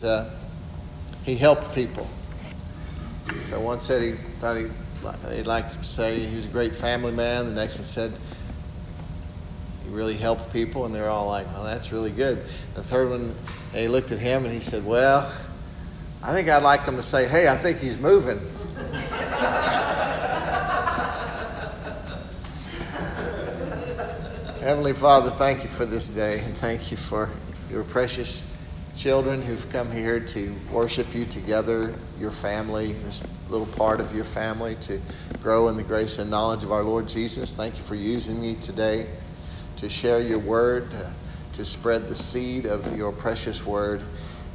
Uh, he helped people. So one said he thought he, he'd like to say he was a great family man. The next one said he really helped people, and they're all like, "Well, that's really good." The third one, they looked at him and he said, "Well, I think I'd like him to say, hey, I think he's moving." Heavenly Father, thank you for this day, and thank you for your precious children who've come here to worship you together, your family, this little part of your family, to grow in the grace and knowledge of our Lord Jesus. Thank you for using me today to share your word, uh, to spread the seed of your precious word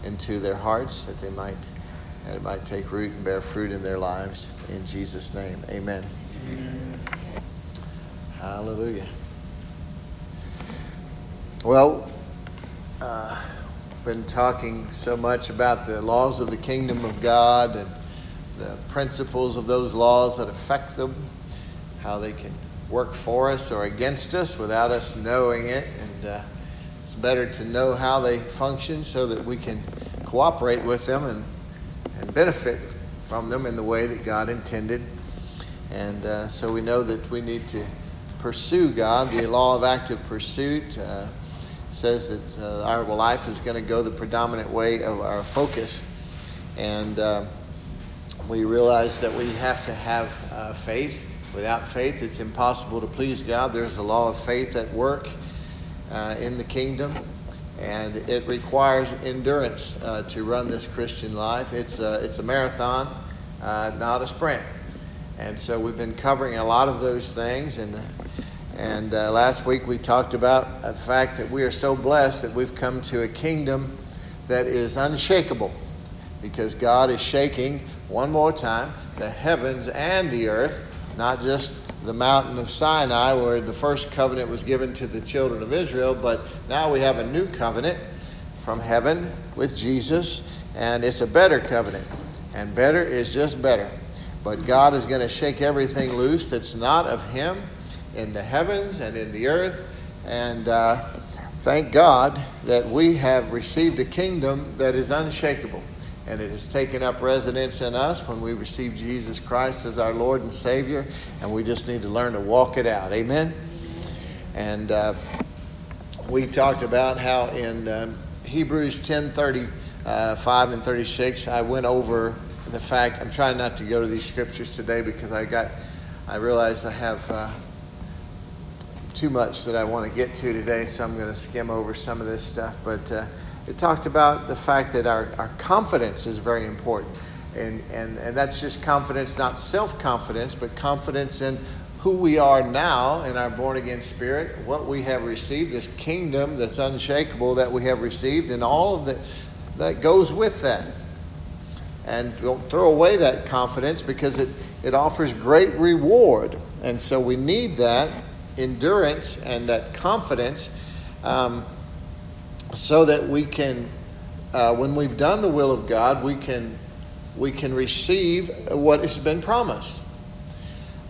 into their hearts that they might that it might take root and bear fruit in their lives. In Jesus' name, amen. amen. Hallelujah. Well, uh, been talking so much about the laws of the kingdom of God and the principles of those laws that affect them, how they can work for us or against us without us knowing it. And uh, it's better to know how they function so that we can cooperate with them and, and benefit from them in the way that God intended. And uh, so we know that we need to pursue God, the law of active pursuit. Uh, says that uh, our life is going to go the predominant way of our focus. And uh, we realize that we have to have uh, faith. Without faith, it's impossible to please God. There's a law of faith at work uh, in the kingdom, and it requires endurance uh, to run this Christian life. It's a, it's a marathon, uh, not a sprint. And so we've been covering a lot of those things, and and uh, last week we talked about the fact that we are so blessed that we've come to a kingdom that is unshakable because God is shaking one more time the heavens and the earth, not just the mountain of Sinai where the first covenant was given to the children of Israel, but now we have a new covenant from heaven with Jesus, and it's a better covenant. And better is just better. But God is going to shake everything loose that's not of Him in the heavens and in the earth. And uh, thank God that we have received a kingdom that is unshakable. And it has taken up residence in us when we receive Jesus Christ as our Lord and Savior. And we just need to learn to walk it out. Amen? And uh, we talked about how in um, Hebrews 10 35 uh, and 36, I went over the fact, I'm trying not to go to these scriptures today because I got, I realize I have uh, too much that I want to get to today, so I'm going to skim over some of this stuff. But uh, it talked about the fact that our, our confidence is very important. And, and, and that's just confidence, not self confidence, but confidence in who we are now in our born again spirit, what we have received, this kingdom that's unshakable that we have received, and all of that that goes with that. And don't throw away that confidence because it, it offers great reward. And so we need that endurance and that confidence um, so that we can, uh, when we've done the will of God, we can, we can receive what has been promised.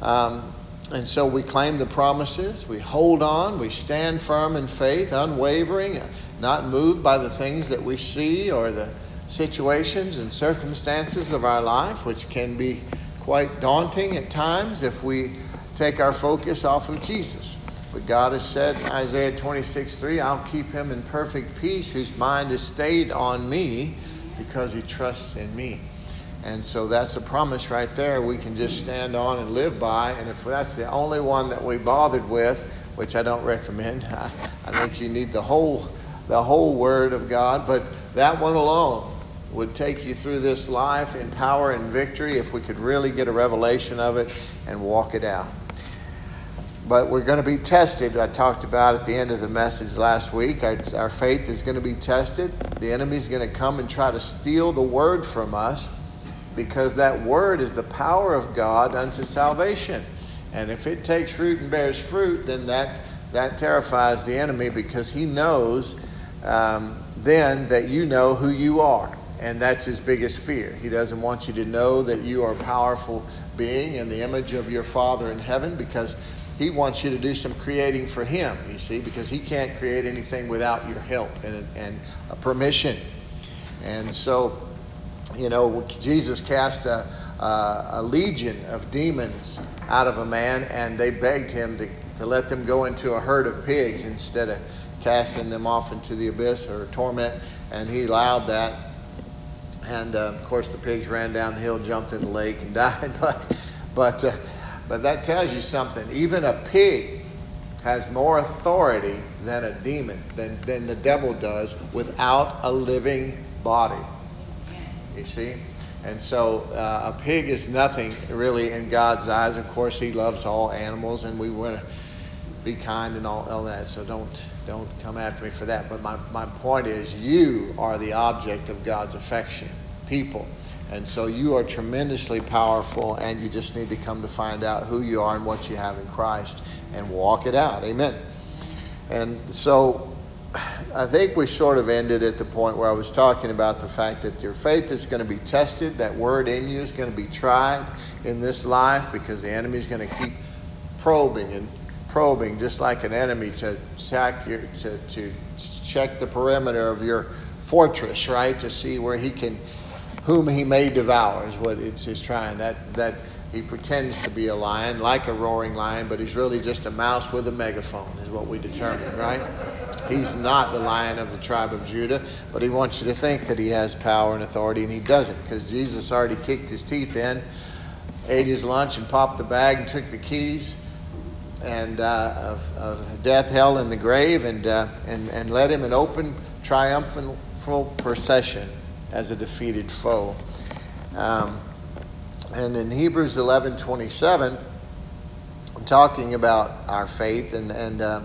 Um, and so we claim the promises, we hold on, we stand firm in faith, unwavering, not moved by the things that we see or the situations and circumstances of our life, which can be quite daunting at times if we take our focus off of Jesus. But God has said in Isaiah 26 3, I'll keep him in perfect peace whose mind is stayed on me because he trusts in me. And so that's a promise right there we can just stand on and live by. And if that's the only one that we bothered with, which I don't recommend, I, I think you need the whole, the whole Word of God. But that one alone would take you through this life in power and victory if we could really get a revelation of it and walk it out. But we're going to be tested. I talked about at the end of the message last week. Our, our faith is going to be tested. The enemy is going to come and try to steal the word from us because that word is the power of God unto salvation. And if it takes root and bears fruit, then that, that terrifies the enemy because he knows um, then that you know who you are. And that's his biggest fear. He doesn't want you to know that you are a powerful being in the image of your Father in heaven because he wants you to do some creating for him, you see, because he can't create anything without your help and, and permission. And so, you know, Jesus cast a, a, a legion of demons out of a man, and they begged him to, to let them go into a herd of pigs instead of casting them off into the abyss or torment. And he allowed that. And uh, of course, the pigs ran down the hill, jumped in the lake, and died. But, but, uh, but that tells you something. Even a pig has more authority than a demon, than, than the devil does, without a living body. You see? And so uh, a pig is nothing really in God's eyes. Of course, He loves all animals, and we want to be kind and all, all that. So don't don't come after me for that. But my, my point is, you are the object of God's affection, people. And so you are tremendously powerful, and you just need to come to find out who you are and what you have in Christ and walk it out. Amen. And so I think we sort of ended at the point where I was talking about the fact that your faith is going to be tested. That word in you is going to be tried in this life because the enemy is going to keep probing and probing, just like an enemy to check your, to, to check the perimeter of your fortress, right? To see where he can, whom he may devour is what it's, trying. That that he pretends to be a lion, like a roaring lion, but he's really just a mouse with a megaphone, is what we determine, right? He's not the lion of the tribe of Judah, but he wants you to think that he has power and authority, and he doesn't, because Jesus already kicked his teeth in, ate his lunch, and popped the bag and took the keys and uh, of, of, death, hell, and the grave, and, uh, and, and led him an open, triumphant procession as a defeated foe. Um, and in Hebrews 11 27, I'm talking about our faith, and, and, uh,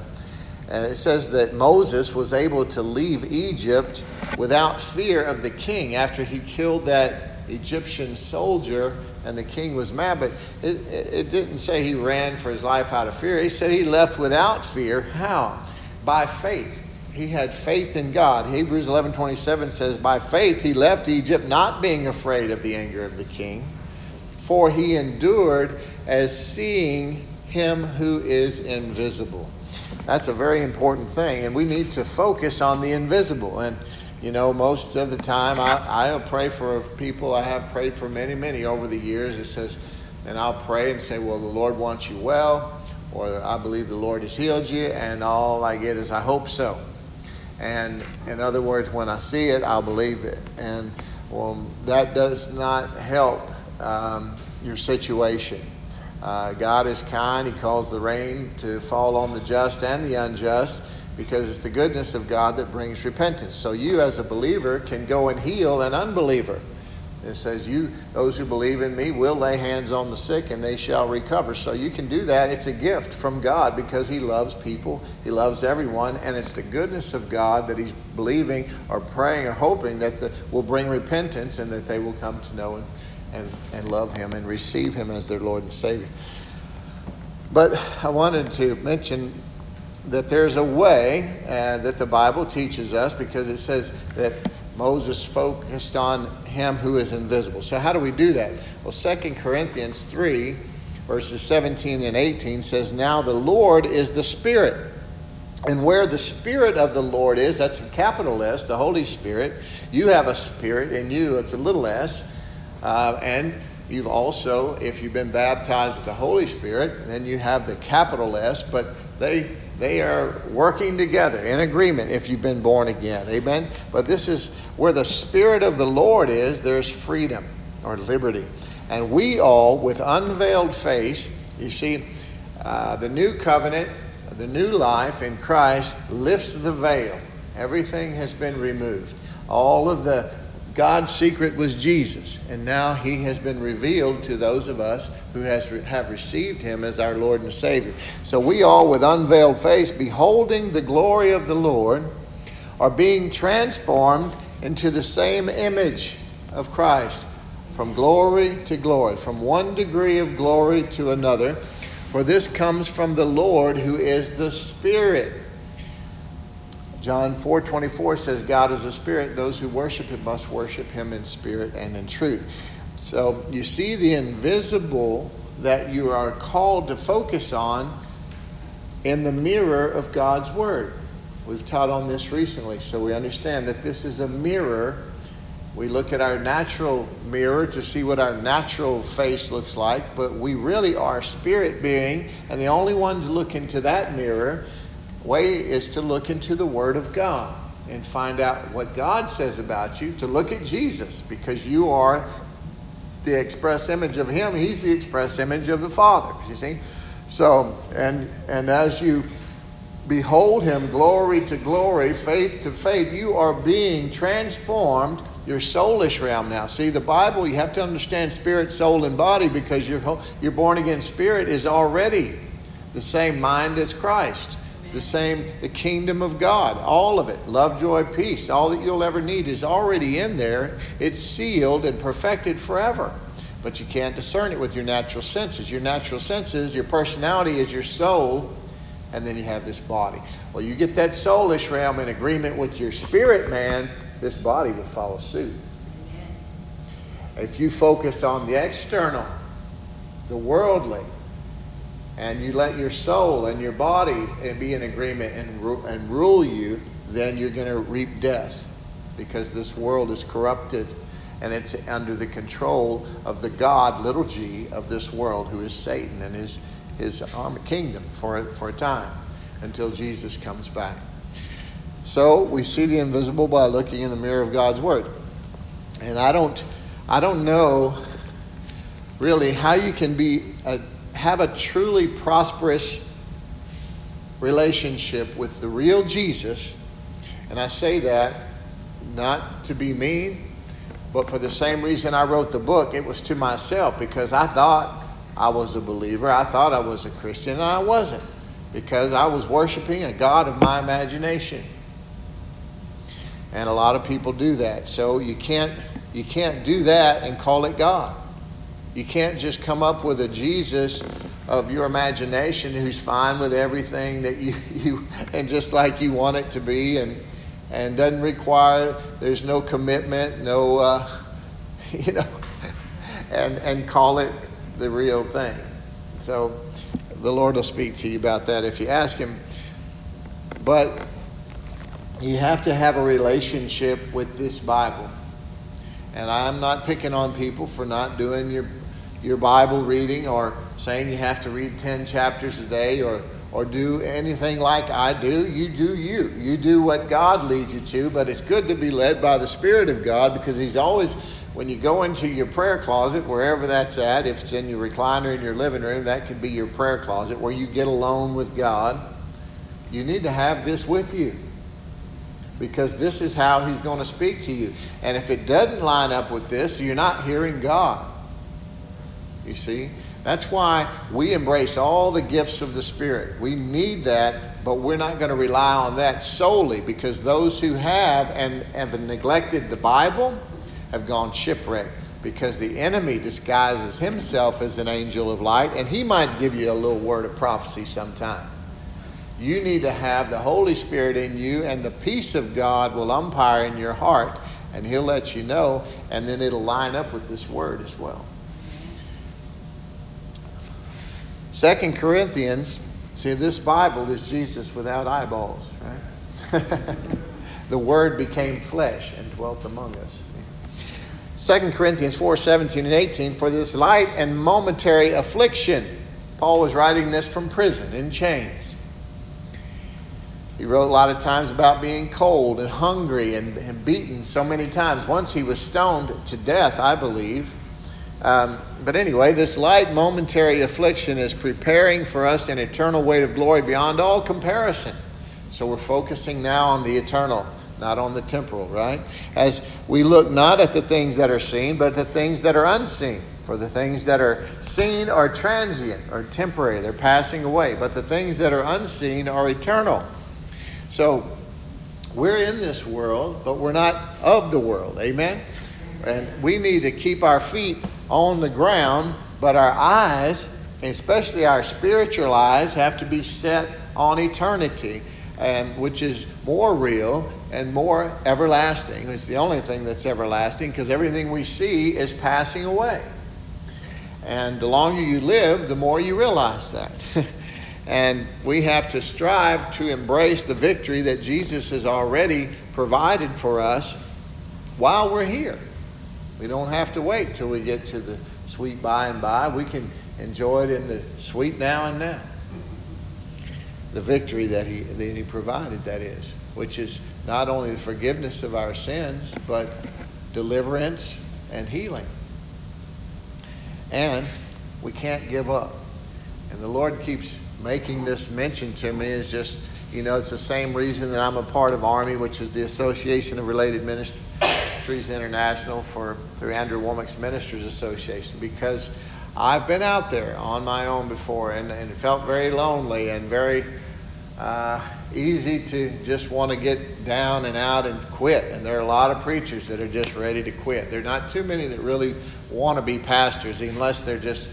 and it says that Moses was able to leave Egypt without fear of the king after he killed that Egyptian soldier and the king was mad, but it, it didn't say he ran for his life out of fear. He said he left without fear. How? By faith. He had faith in God. Hebrews 11:27 says, By faith he left Egypt, not being afraid of the anger of the king for he endured as seeing him who is invisible. That's a very important thing, and we need to focus on the invisible. And, you know, most of the time I, I'll pray for people. I have prayed for many, many over the years. It says, and I'll pray and say, Well, the Lord wants you well, or I believe the Lord has healed you, and all I get is, I hope so. And in other words, when I see it, I'll believe it. And well, that does not help um, your situation. Uh, God is kind. He calls the rain to fall on the just and the unjust because it's the goodness of God that brings repentance. So you, as a believer, can go and heal an unbeliever. It says, "You, those who believe in me, will lay hands on the sick, and they shall recover." So you can do that. It's a gift from God because He loves people. He loves everyone, and it's the goodness of God that He's believing or praying or hoping that the, will bring repentance and that they will come to know Him and, and love Him and receive Him as their Lord and Savior. But I wanted to mention that there's a way uh, that the Bible teaches us because it says that Moses focused on him who is invisible. So, how do we do that? Well, 2 Corinthians 3, verses 17 and 18 says, Now the Lord is the Spirit. And where the Spirit of the Lord is, that's a capital S, the Holy Spirit. You have a spirit in you, it's a little s. Uh, and you've also, if you've been baptized with the Holy Spirit, then you have the capital S, but they they are working together in agreement if you've been born again. Amen. But this is where the Spirit of the Lord is, there's freedom or liberty. And we all, with unveiled face, you see, uh, the new covenant, the new life in Christ lifts the veil. Everything has been removed. All of the God's secret was Jesus, and now he has been revealed to those of us who has, have received him as our Lord and Savior. So we all, with unveiled face, beholding the glory of the Lord, are being transformed into the same image of Christ from glory to glory, from one degree of glory to another. For this comes from the Lord who is the Spirit. John 4 24 says, God is a spirit. Those who worship him must worship him in spirit and in truth. So you see the invisible that you are called to focus on in the mirror of God's word. We've taught on this recently, so we understand that this is a mirror we look at our natural mirror to see what our natural face looks like, but we really are spirit being, and the only one to look into that mirror way is to look into the Word of God and find out what God says about you, to look at Jesus, because you are the express image of Him. He's the express image of the Father, you see? So, and, and as you behold Him, glory to glory, faith to faith, you are being transformed your soulish realm now. See, the Bible, you have to understand spirit, soul, and body because your, your born again spirit is already the same mind as Christ, the same, the kingdom of God, all of it. Love, joy, peace, all that you'll ever need is already in there. It's sealed and perfected forever. But you can't discern it with your natural senses. Your natural senses, your personality is your soul, and then you have this body. Well, you get that soulish realm in agreement with your spirit man this body will follow suit. If you focus on the external, the worldly, and you let your soul and your body eh, be in agreement and, and rule you, then you're going to reap death because this world is corrupted and it's under the control of the God, little g, of this world, who is Satan and his, his arm, kingdom for, for a time until Jesus comes back. So we see the invisible by looking in the mirror of God's Word. And I don't, I don't know really how you can be a, have a truly prosperous relationship with the real Jesus. And I say that not to be mean, but for the same reason I wrote the book, it was to myself because I thought I was a believer. I thought I was a Christian, and I wasn't because I was worshiping a God of my imagination. And a lot of people do that. So you can't you can't do that and call it God. You can't just come up with a Jesus of your imagination who's fine with everything that you, you and just like you want it to be and and doesn't require there's no commitment, no uh, you know and and call it the real thing. So the Lord will speak to you about that if you ask him. But you have to have a relationship with this Bible. And I'm not picking on people for not doing your, your Bible reading or saying you have to read 10 chapters a day or, or do anything like I do. You do you. You do what God leads you to, but it's good to be led by the Spirit of God because He's always, when you go into your prayer closet, wherever that's at, if it's in your recliner in your living room, that could be your prayer closet where you get alone with God. You need to have this with you because this is how he's going to speak to you. And if it doesn't line up with this, you're not hearing God. You see? That's why we embrace all the gifts of the Spirit. We need that, but we're not going to rely on that solely because those who have and have neglected the Bible have gone shipwrecked because the enemy disguises himself as an angel of light and he might give you a little word of prophecy sometime. You need to have the Holy Spirit in you, and the peace of God will umpire in your heart, and He'll let you know, and then it'll line up with this word as well. Second Corinthians, see, this Bible is Jesus without eyeballs, right? the Word became flesh and dwelt among us. 2 Corinthians 4 17 and 18, for this light and momentary affliction. Paul was writing this from prison in chains. He wrote a lot of times about being cold and hungry and, and beaten so many times. Once he was stoned to death, I believe. Um, but anyway, this light momentary affliction is preparing for us an eternal weight of glory beyond all comparison. So we're focusing now on the eternal, not on the temporal, right? As we look not at the things that are seen, but the things that are unseen. For the things that are seen are transient or temporary, they're passing away. But the things that are unseen are eternal. So we're in this world, but we're not of the world. Amen? And we need to keep our feet on the ground, but our eyes, especially our spiritual eyes, have to be set on eternity, and which is more real and more everlasting. It's the only thing that's everlasting because everything we see is passing away. And the longer you live, the more you realize that. And we have to strive to embrace the victory that Jesus has already provided for us while we're here. We don't have to wait till we get to the sweet by and by. We can enjoy it in the sweet now and now. The victory that he, that he provided, that is, which is not only the forgiveness of our sins, but deliverance and healing. And we can't give up. And the Lord keeps making this mention to me is just, you know, it's the same reason that I'm a part of ARMI, which is the Association of Related Ministries International for through Andrew Wommack's Ministers Association, because I've been out there on my own before and, and felt very lonely and very uh, easy to just want to get down and out and quit. And there are a lot of preachers that are just ready to quit. There are not too many that really want to be pastors unless they're just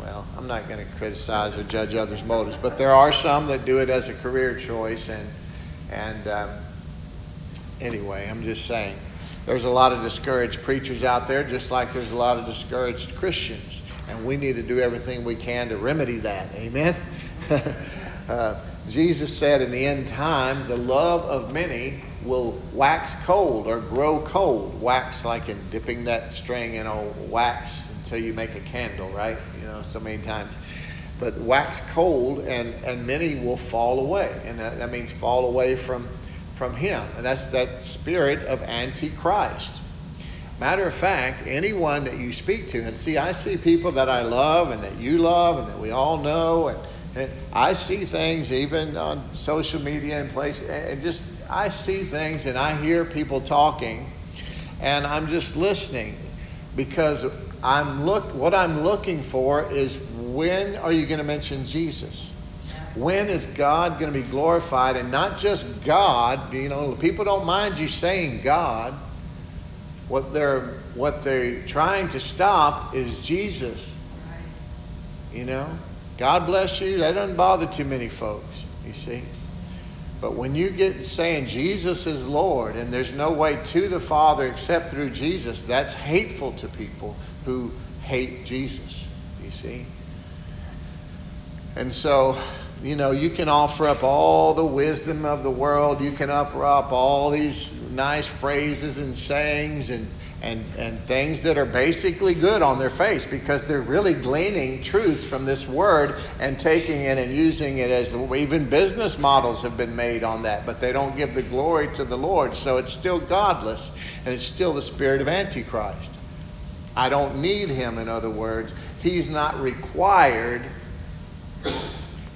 well, I'm not going to criticize or judge others' motives, but there are some that do it as a career choice. And, and um, anyway, I'm just saying there's a lot of discouraged preachers out there, just like there's a lot of discouraged Christians. And we need to do everything we can to remedy that. Amen? uh, Jesus said in the end time, the love of many will wax cold or grow cold. Wax like in dipping that string in a wax until you make a candle, right? You know, so many times. But wax cold and, and many will fall away. And that, that means fall away from, from Him. And that's that spirit of Antichrist. Matter of fact, anyone that you speak to, and see, I see people that I love and that you love and that we all know, and, and I see things even on social media and places, and just I see things and I hear people talking, and I'm just listening because I'm look what I'm looking for is when are you going to mention Jesus? When is God going to be glorified and not just God, you know, people don't mind you saying God. What they're what they're trying to stop is Jesus. You know? God bless you. That doesn't bother too many folks, you see. But when you get saying Jesus is Lord and there's no way to the Father except through Jesus, that's hateful to people who hate Jesus, you see? And so, you know, you can offer up all the wisdom of the world, you can offer up all these nice phrases and sayings and and, and things that are basically good on their face because they're really gleaning truths from this word and taking it and using it as even business models have been made on that, but they don't give the glory to the Lord. So it's still godless and it's still the spirit of Antichrist. I don't need him, in other words. He's not required.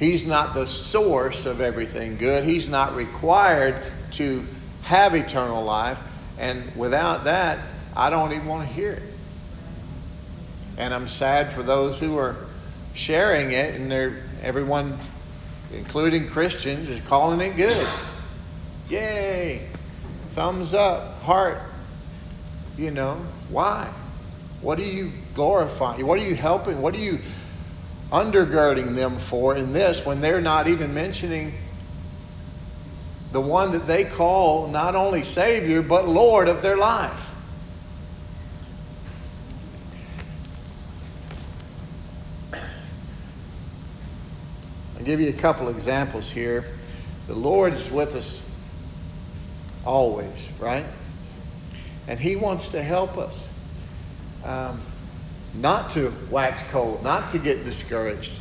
He's not the source of everything good. He's not required to have eternal life. And without that, I don't even want to hear it. And I'm sad for those who are sharing it, and they're everyone, including Christians, is calling it good. Yay! Thumbs up, heart. You know, why? What are you glorifying? What are you helping? What are you undergirding them for in this when they're not even mentioning the one that they call not only Savior, but Lord of their life? I'll give you a couple examples here. The Lord is with us always, right? And He wants to help us um, not to wax cold, not to get discouraged.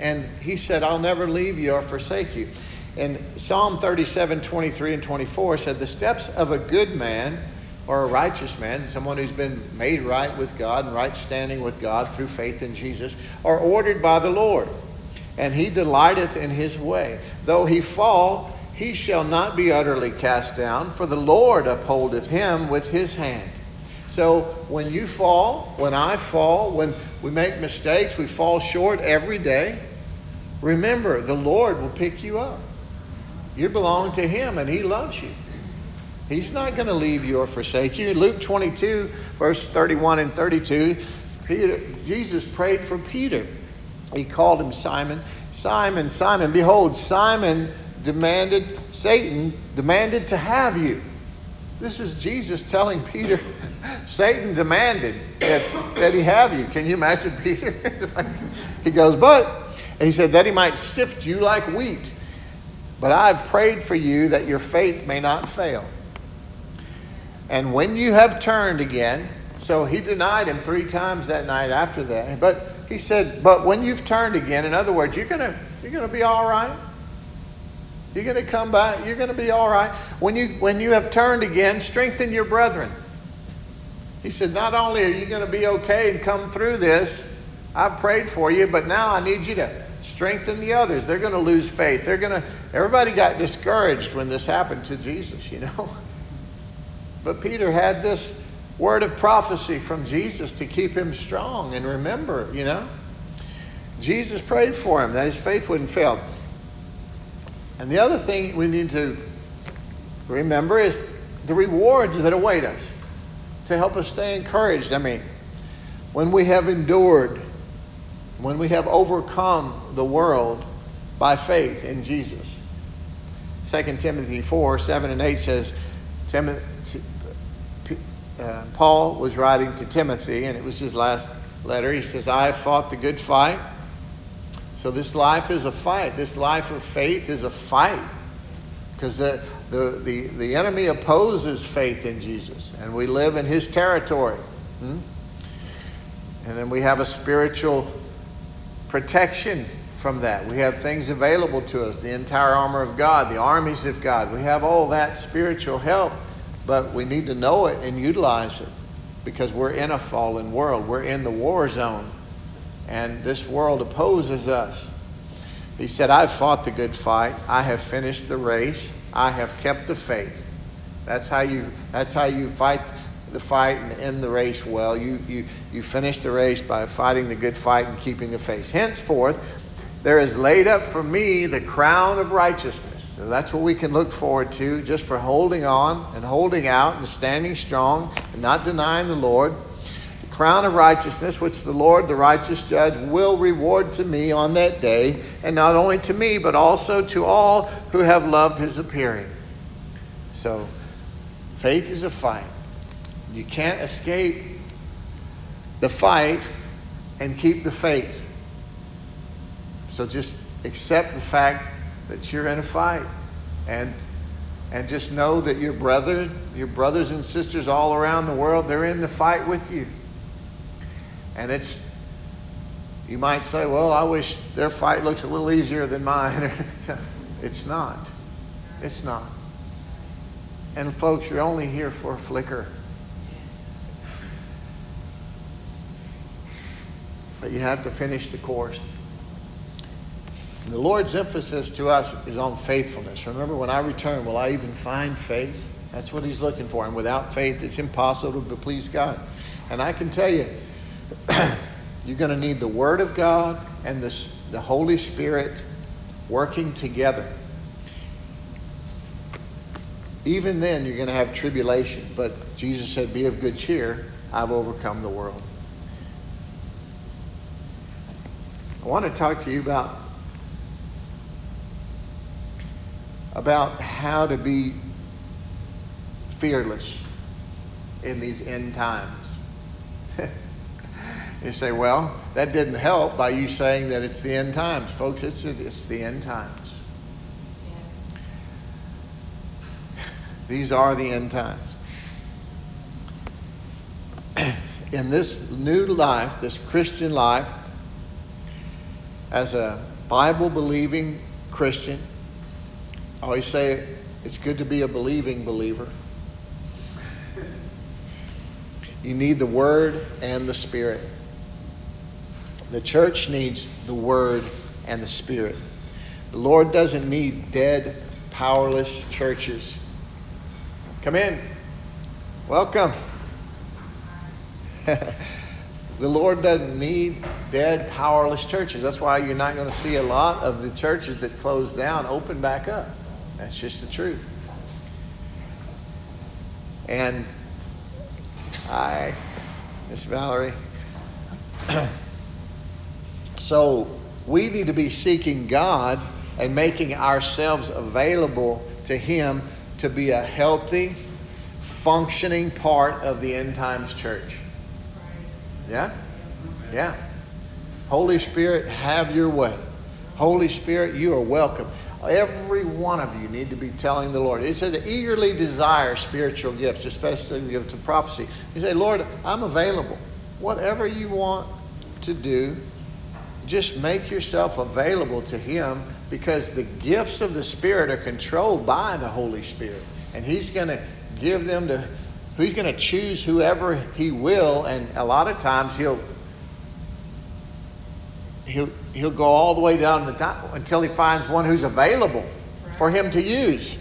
And he said, I'll never leave you or forsake you. And Psalm 37, 23, and 24 said, The steps of a good man or a righteous man, someone who's been made right with God and right standing with God through faith in Jesus, are ordered by the Lord. And he delighteth in his way. Though he fall, he shall not be utterly cast down, for the Lord upholdeth him with his hand. So when you fall, when I fall, when we make mistakes, we fall short every day, remember the Lord will pick you up. You belong to Him and He loves you. He's not going to leave you or forsake you. Luke 22, verse 31 and 32, Peter, Jesus prayed for Peter. He called him Simon. Simon, Simon, behold, Simon demanded, Satan demanded to have you. This is Jesus telling Peter, Satan demanded that, that he have you. Can you imagine Peter? he goes, but, he said, that he might sift you like wheat. But I've prayed for you that your faith may not fail. And when you have turned again, so he denied him three times that night after that. But he said, But when you've turned again, in other words, you're gonna you're gonna be all right. You're gonna come back, you're gonna be all right. When you when you have turned again, strengthen your brethren. He said, Not only are you gonna be okay and come through this, I've prayed for you, but now I need you to strengthen the others. They're gonna lose faith. They're gonna everybody got discouraged when this happened to Jesus, you know. But Peter had this word of prophecy from Jesus to keep him strong and remember, you know. Jesus prayed for him that his faith wouldn't fail. And the other thing we need to remember is the rewards that await us to help us stay encouraged. I mean, when we have endured, when we have overcome the world by faith in Jesus. 2 Timothy 4 7 and 8 says, Timothy, uh, Paul was writing to Timothy, and it was his last letter. He says, I have fought the good fight. So this life is a fight. This life of faith is a fight. Because the, the, the, the enemy opposes faith in Jesus, and we live in his territory. Hmm? And then we have a spiritual protection from that. We have things available to us the entire armor of God, the armies of God. We have all that spiritual help but we need to know it and utilize it because we're in a fallen world. We're in the war zone, and this world opposes us. He said, I've fought the good fight. I have finished the race. I have kept the faith. That's how you, that's how you fight the fight and end the race well. You, you, you finish the race by fighting the good fight and keeping the faith. Henceforth, there is laid up for me the crown of righteousness so that's what we can look forward to just for holding on and holding out and standing strong and not denying the Lord. Crown of righteousness, which the Lord, the righteous judge, will reward to me on that day, and not only to me, but also to all who have loved his appearing. So, faith is a fight. You can't escape the fight and keep the faith. So just accept the fact that you're in a fight. And and just know that your brother, your brothers and sisters all around the world, they're in the fight with you. And it's you might say, well, I wish their fight looks a little easier than mine. it's not. It's not. And folks, you're only here for a flicker. But you have to finish the course. The Lord's emphasis to us is on faithfulness. Remember, when I return, will I even find faith? That's what He's looking for. And without faith, it's impossible to please God. And I can tell you, you're going to need the Word of God and the, the Holy Spirit working together. Even then, you're going to have tribulation. But Jesus said, Be of good cheer. I've overcome the world. I want to talk to you about about how to be fearless in these end times. You say, well, that didn't help by you saying that it's the end times. Folks, it's, it's the end times. Yes. These are the end times. in this new life, this Christian life, as a Bible believing Christian, I always say it's good to be a believing believer. You need the Word and the Spirit. The church needs the Word and the Spirit. The Lord doesn't need dead, powerless churches. Come in. Welcome. the Lord doesn't need dead, powerless churches. That's why you're not going to see a lot of the churches that close down open back up. That's just the truth. And I, Miss Valerie, so we need to be seeking God and making ourselves available to Him to be a healthy, functioning part of the end times church. Yeah? Yeah. Holy Spirit, have your way. Holy Spirit, you are welcome. Every one of you need to be telling the Lord. It says, eagerly desire spiritual gifts, especially the gift of prophecy. You say, Lord, I'm available. Whatever you want to do, just make yourself available to Him because the gifts of the Spirit are controlled by the Holy Spirit. And He's going to give them to, He's going to choose whoever He will. And a lot of times He'll he'll, he'll go all the way down the top until he finds one who's available for him to use.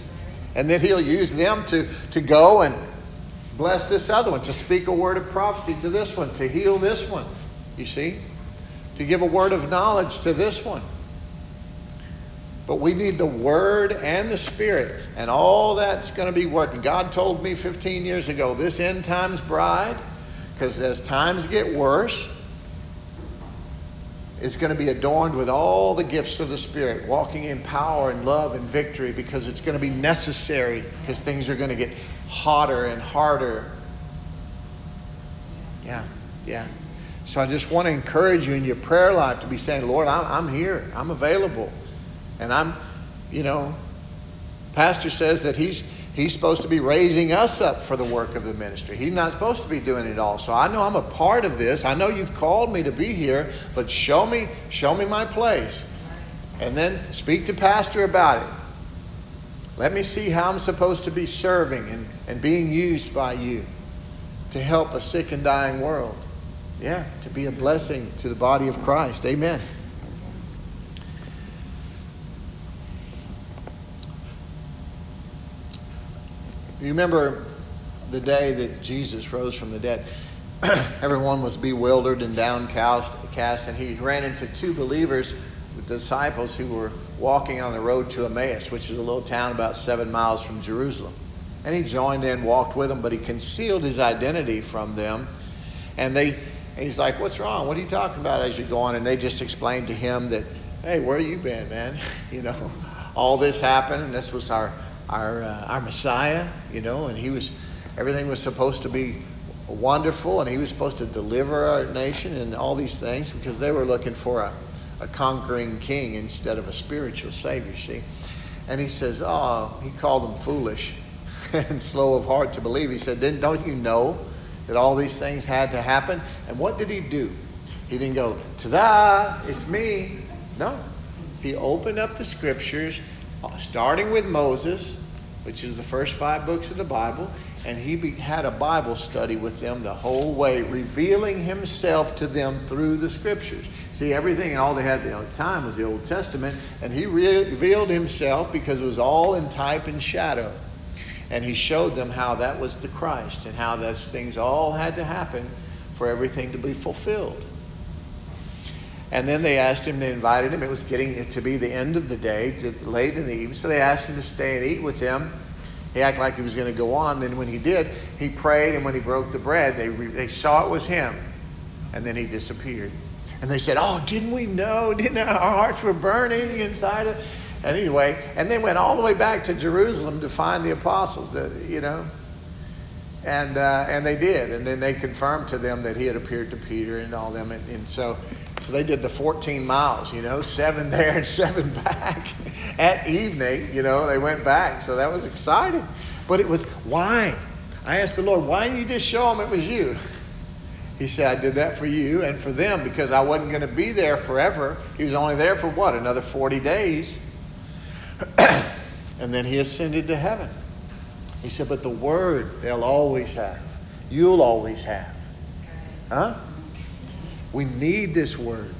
And then he'll use them to, to go and bless this other one, to speak a word of prophecy to this one, to heal this one. You see? To give a word of knowledge to this one. But we need the Word and the Spirit, and all that's going to be working. God told me 15 years ago this end times bride, because as times get worse, is going to be adorned with all the gifts of the Spirit, walking in power and love and victory because it's going to be necessary because things are going to get hotter and harder. Yeah, yeah. So I just want to encourage you in your prayer life to be saying, Lord, I'm, here, I'm available. And I'm, you know, Pastor says that he's He's supposed to be raising us up for the work of the ministry. He's not supposed to be doing it all. So I know I'm a part of this. I know you've called me to be here, but show me, show me my place. And then speak to Pastor about it. Let me see how I'm supposed to be serving and, and being used by you to help a sick and dying world. Yeah, to be a blessing to the body of Christ. Amen. You remember the day that Jesus rose from the dead? Everyone was bewildered and downcast, and he ran into two believers, disciples who were walking on the road to Emmaus, which is a little town about seven miles from Jerusalem. And he joined in, walked with them, but he concealed his identity from them. And they, he's like, "What's wrong? What are you talking about?" As you go on, and they just explained to him that, "Hey, where you been, man? you know, all this happened, and this was our our, uh, our Messiah, you know, and he was, everything was supposed to be wonderful, and he was supposed to deliver our nation and all these things because they were looking for a, a conquering king instead of a spiritual savior, see. And he says, oh, he called them foolish and slow of heart to believe. He said, then don't you know that all these things had to happen? And what did he do? He didn't go, ta-da, it's me. No. He opened up the scriptures, uh, starting with Moses, which is the first five books of the Bible, and he be, had a Bible study with them the whole way, revealing himself to them through the scriptures. See, everything and all they had at the time was the Old Testament, and he re- revealed himself because it was all in type and shadow. And he showed them how that was the Christ and how those things all had to happen for everything to be fulfilled. And then they asked him, they invited him. It was getting to be the end of the day, to, late in the evening. So they asked him to stay and eat with them. He acted like he was going to go on. Then when he did, he prayed, and when he broke the bread, they, they saw it was him. And then he disappeared. And they said, Oh, didn't we know? Didn't our hearts were burning inside of and anyway, and they went all the way back to Jerusalem to find the apostles that, you know. And, uh, and they did. And then they confirmed to them that he had appeared to Peter and all them. And, and so so they did the 14 miles, you know, seven there and seven back. At evening, you know, they went back. So that was exciting. But it was, why? I asked the Lord, why didn't you just show them it was you? He said, I did that for you and for them because I wasn't going to be there forever. He was only there for what, another 40 days? and then he ascended to heaven. He said, but the word they'll always have. You'll always have. Huh? We need this word.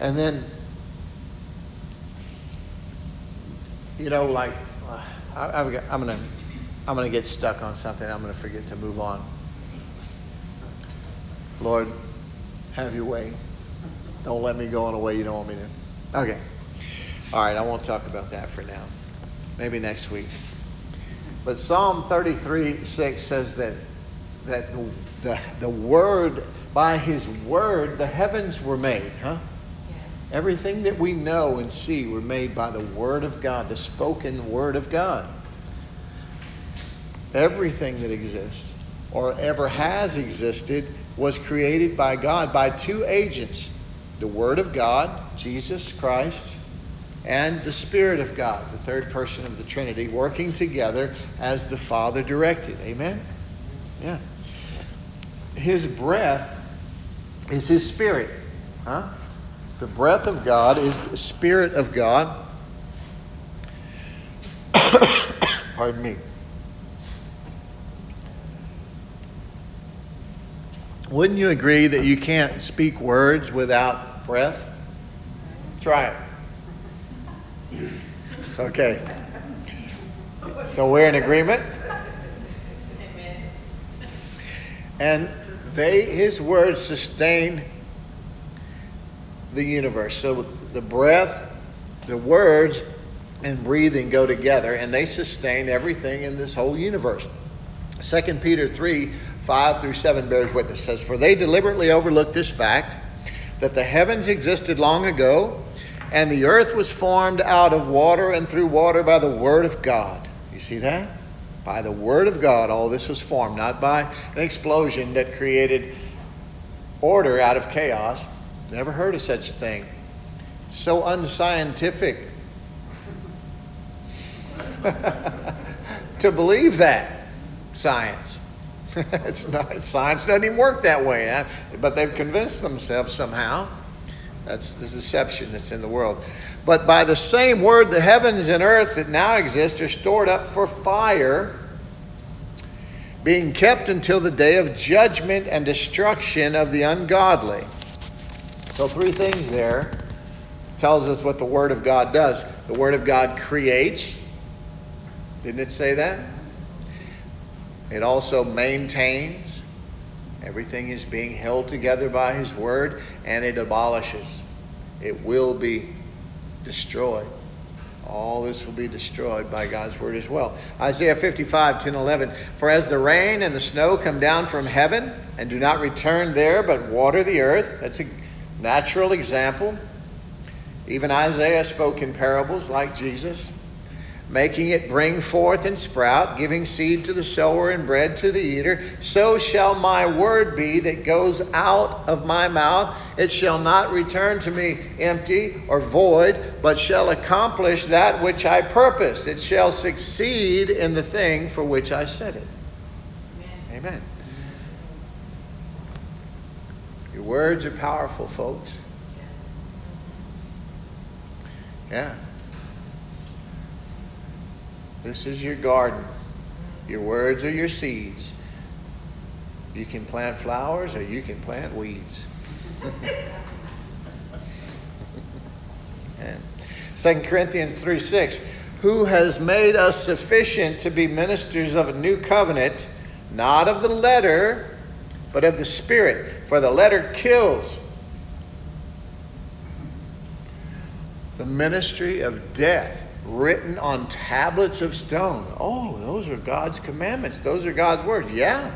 And then, you know, like, I, am gonna, I'm gonna get stuck on something. I'm gonna forget to move on. Lord, have your way. Don't let me go in a way you don't want me to. Okay. All right, I won't talk about that for now. Maybe next week. But Psalm 33 6 says that, that the the, the Word, by His Word, the heavens were made, huh? Everything that we know and see were made by the Word of God, the spoken Word of God. Everything that exists or ever has existed was created by God by two agents the Word of God Jesus Christ, and the Spirit of God, the third person of the Trinity, working together as the Father directed. Amen? Yeah. His breath is His Spirit. Huh? The breath of God is the Spirit of God. Pardon me. Wouldn't you agree that you can't speak words without breath? Try it. Okay. So we're in agreement? And they his words sustain the universe. So the breath, the words, and breathing go together and they sustain everything in this whole universe. 2 Peter 3 5 through 7 bears witness says, For they deliberately overlooked this fact that the heavens existed long ago, and the earth was formed out of water and through water by the word of God. You see that? By the word of God, all this was formed, not by an explosion that created order out of chaos. Never heard of such a thing. So unscientific to believe that science. it's not science doesn't even work that way, but they've convinced themselves somehow. That's the deception that's in the world. But by the same word, the heavens and earth that now exist are stored up for fire, being kept until the day of judgment and destruction of the ungodly. So, three things there tells us what the Word of God does. The Word of God creates. Didn't it say that? It also maintains. Everything is being held together by His Word, and it abolishes. It will be destroyed. All this will be destroyed by God's Word as well. Isaiah 55, 10, 11. For as the rain and the snow come down from heaven and do not return there, but water the earth, that's a natural example. Even Isaiah spoke in parables like Jesus making it bring forth and sprout, giving seed to the sower and bread to the eater, so shall my word be that goes out of my mouth. It shall not return to me empty or void, but shall accomplish that which I purpose. It shall succeed in the thing for which I sent it. Amen. Amen. Your words are powerful, folks. Yeah. This is your garden. Your words are your seeds. You can plant flowers or you can plant weeds. and 2 Corinthians 3 6. Who has made us sufficient to be ministers of a new covenant, not of the letter, but of the Spirit? For the letter kills. The ministry of death written on tablets of stone. Oh, those are God's commandments. Those are God's words. Yeah.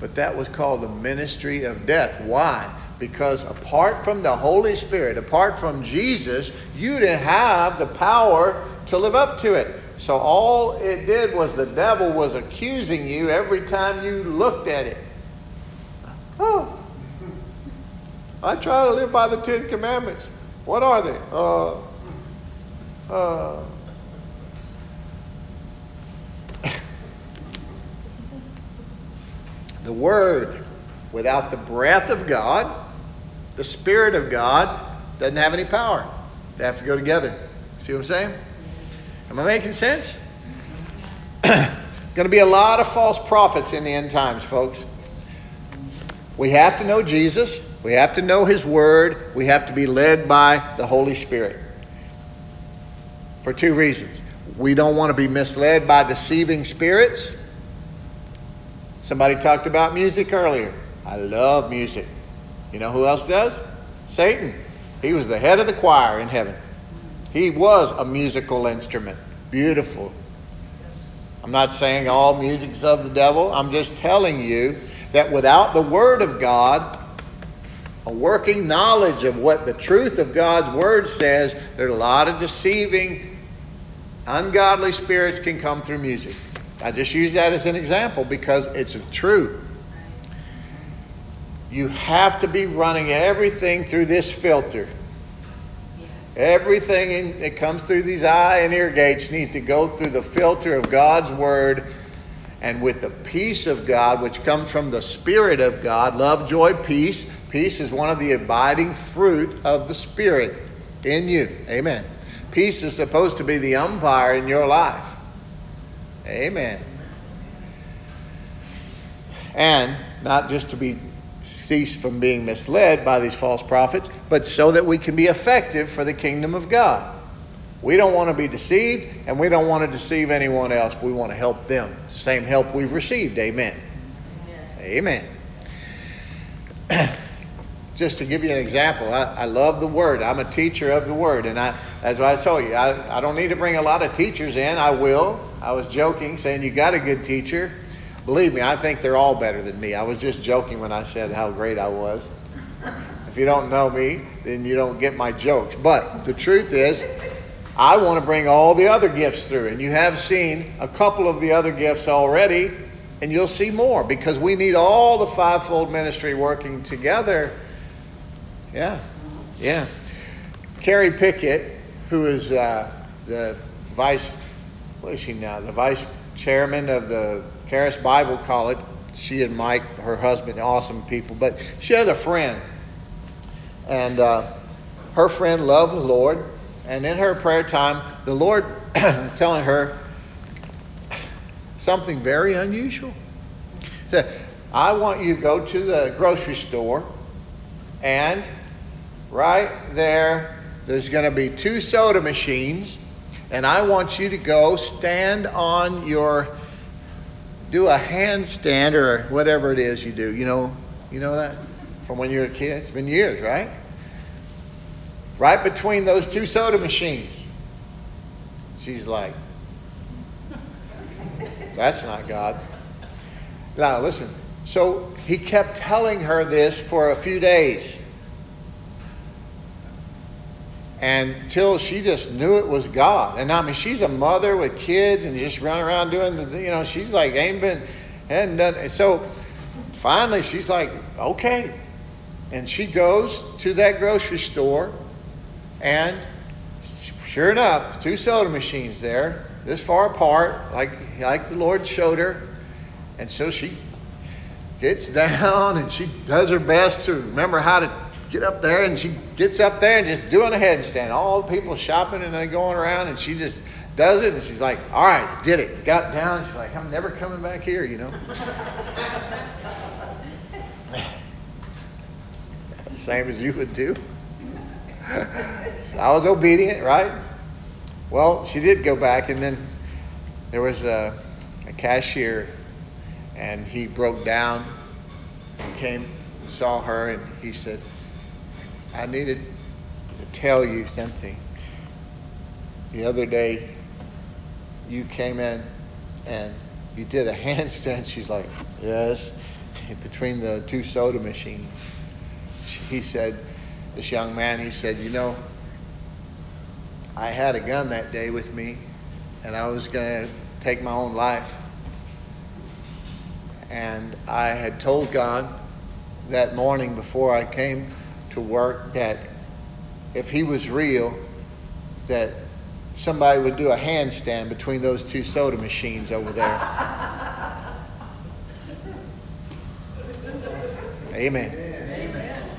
But that was called the ministry of death. Why? Because apart from the Holy Spirit, apart from Jesus, you didn't have the power to live up to it. So all it did was the devil was accusing you every time you looked at it. Oh, I try to live by the Ten Commandments. What are they? Uh, the Word, without the breath of God, the Spirit of God, doesn't have any power. They have to go together. See what I'm saying? Am I making sense? Going to be a lot of false prophets in the end times, folks. We have to know Jesus. We have to know His Word. We have to be led by the Holy Spirit for two reasons. We don't want to be misled by deceiving spirits. Somebody talked about music earlier. I love music. You know who else does? Satan. He was the head of the choir in heaven. He was a musical instrument. Beautiful. I'm not saying all music's of the devil. I'm just telling you that without the Word of God, a working knowledge of what the truth of God's Word says, there are a lot of deceiving Ungodly spirits can come through music. I just use that as an example because it's true. you have to be running everything through this filter. Everything in, that comes through these eye and ear gates needs to go through the filter of God's Word and with the peace of God, which comes from the Spirit of God love, joy, peace. Peace is one of the abiding fruit of the Spirit in you. Amen. Peace is supposed to be the umpire in your life. Amen. And not just to be cease from being misled by these false prophets, but so that we can be effective for the kingdom of God. We don't want to be deceived, and we don't want to deceive anyone else. We want to help them. Same help we've received. Amen. Amen. Amen. Just to give you an example, I, I, love the Word. I'm a teacher of the Word, and I, as I told you, I, I don't need to bring a lot of teachers in. I will. I was joking, saying you got a good teacher. Believe me, I think they're all better than me. I was just joking when I said how great I was. If you don't know me, then you don't get my jokes. But the truth is, I want to bring all the other gifts through. And you have seen a couple of the other gifts already, and you'll see more because we need all the fivefold ministry working together. Yeah, yeah. Carrie Pickett, who is uh, the vice, what is she now? The vice chairman of the Charis Bible College. She and Mike, her husband, awesome people. But she had a friend, and uh, her friend loved the Lord and in her prayer time, the Lord telling her something very unusual. Said, I want you to go to the grocery store, and right there, there's going to be two soda machines, and I want you to go stand on your do a handstand or whatever it is you do. You know, you know that from when you were a kid. It's been years, right? right between those two soda machines. She's like, that's not God. Now, listen. So he kept telling her this for a few days. Until she just knew it was God. And I mean, she's a mother with kids and just running around doing the, you know, she's like, ain't been, hadn't done. And so finally she's like, okay. And she goes to that grocery store and sure enough, two soda machines there, this far apart, like, like the Lord showed her. And so she gets down and she does her best to remember how to get up there. And she gets up there and just doing a headstand. All the people shopping and they going around, and she just does it. And she's like, All right, I did it. Got down. She's like, I'm never coming back here, you know. Same as you would do. so I was obedient, right? Well, she did go back, and then there was a, a cashier, and he broke down and came and saw her, and he said, I needed to tell you something. The other day, you came in and you did a handstand. She's like, Yes, between the two soda machines. He said, this young man, he said, You know, I had a gun that day with me, and I was going to take my own life. And I had told God that morning before I came to work that if He was real, that somebody would do a handstand between those two soda machines over there. Amen. Amen.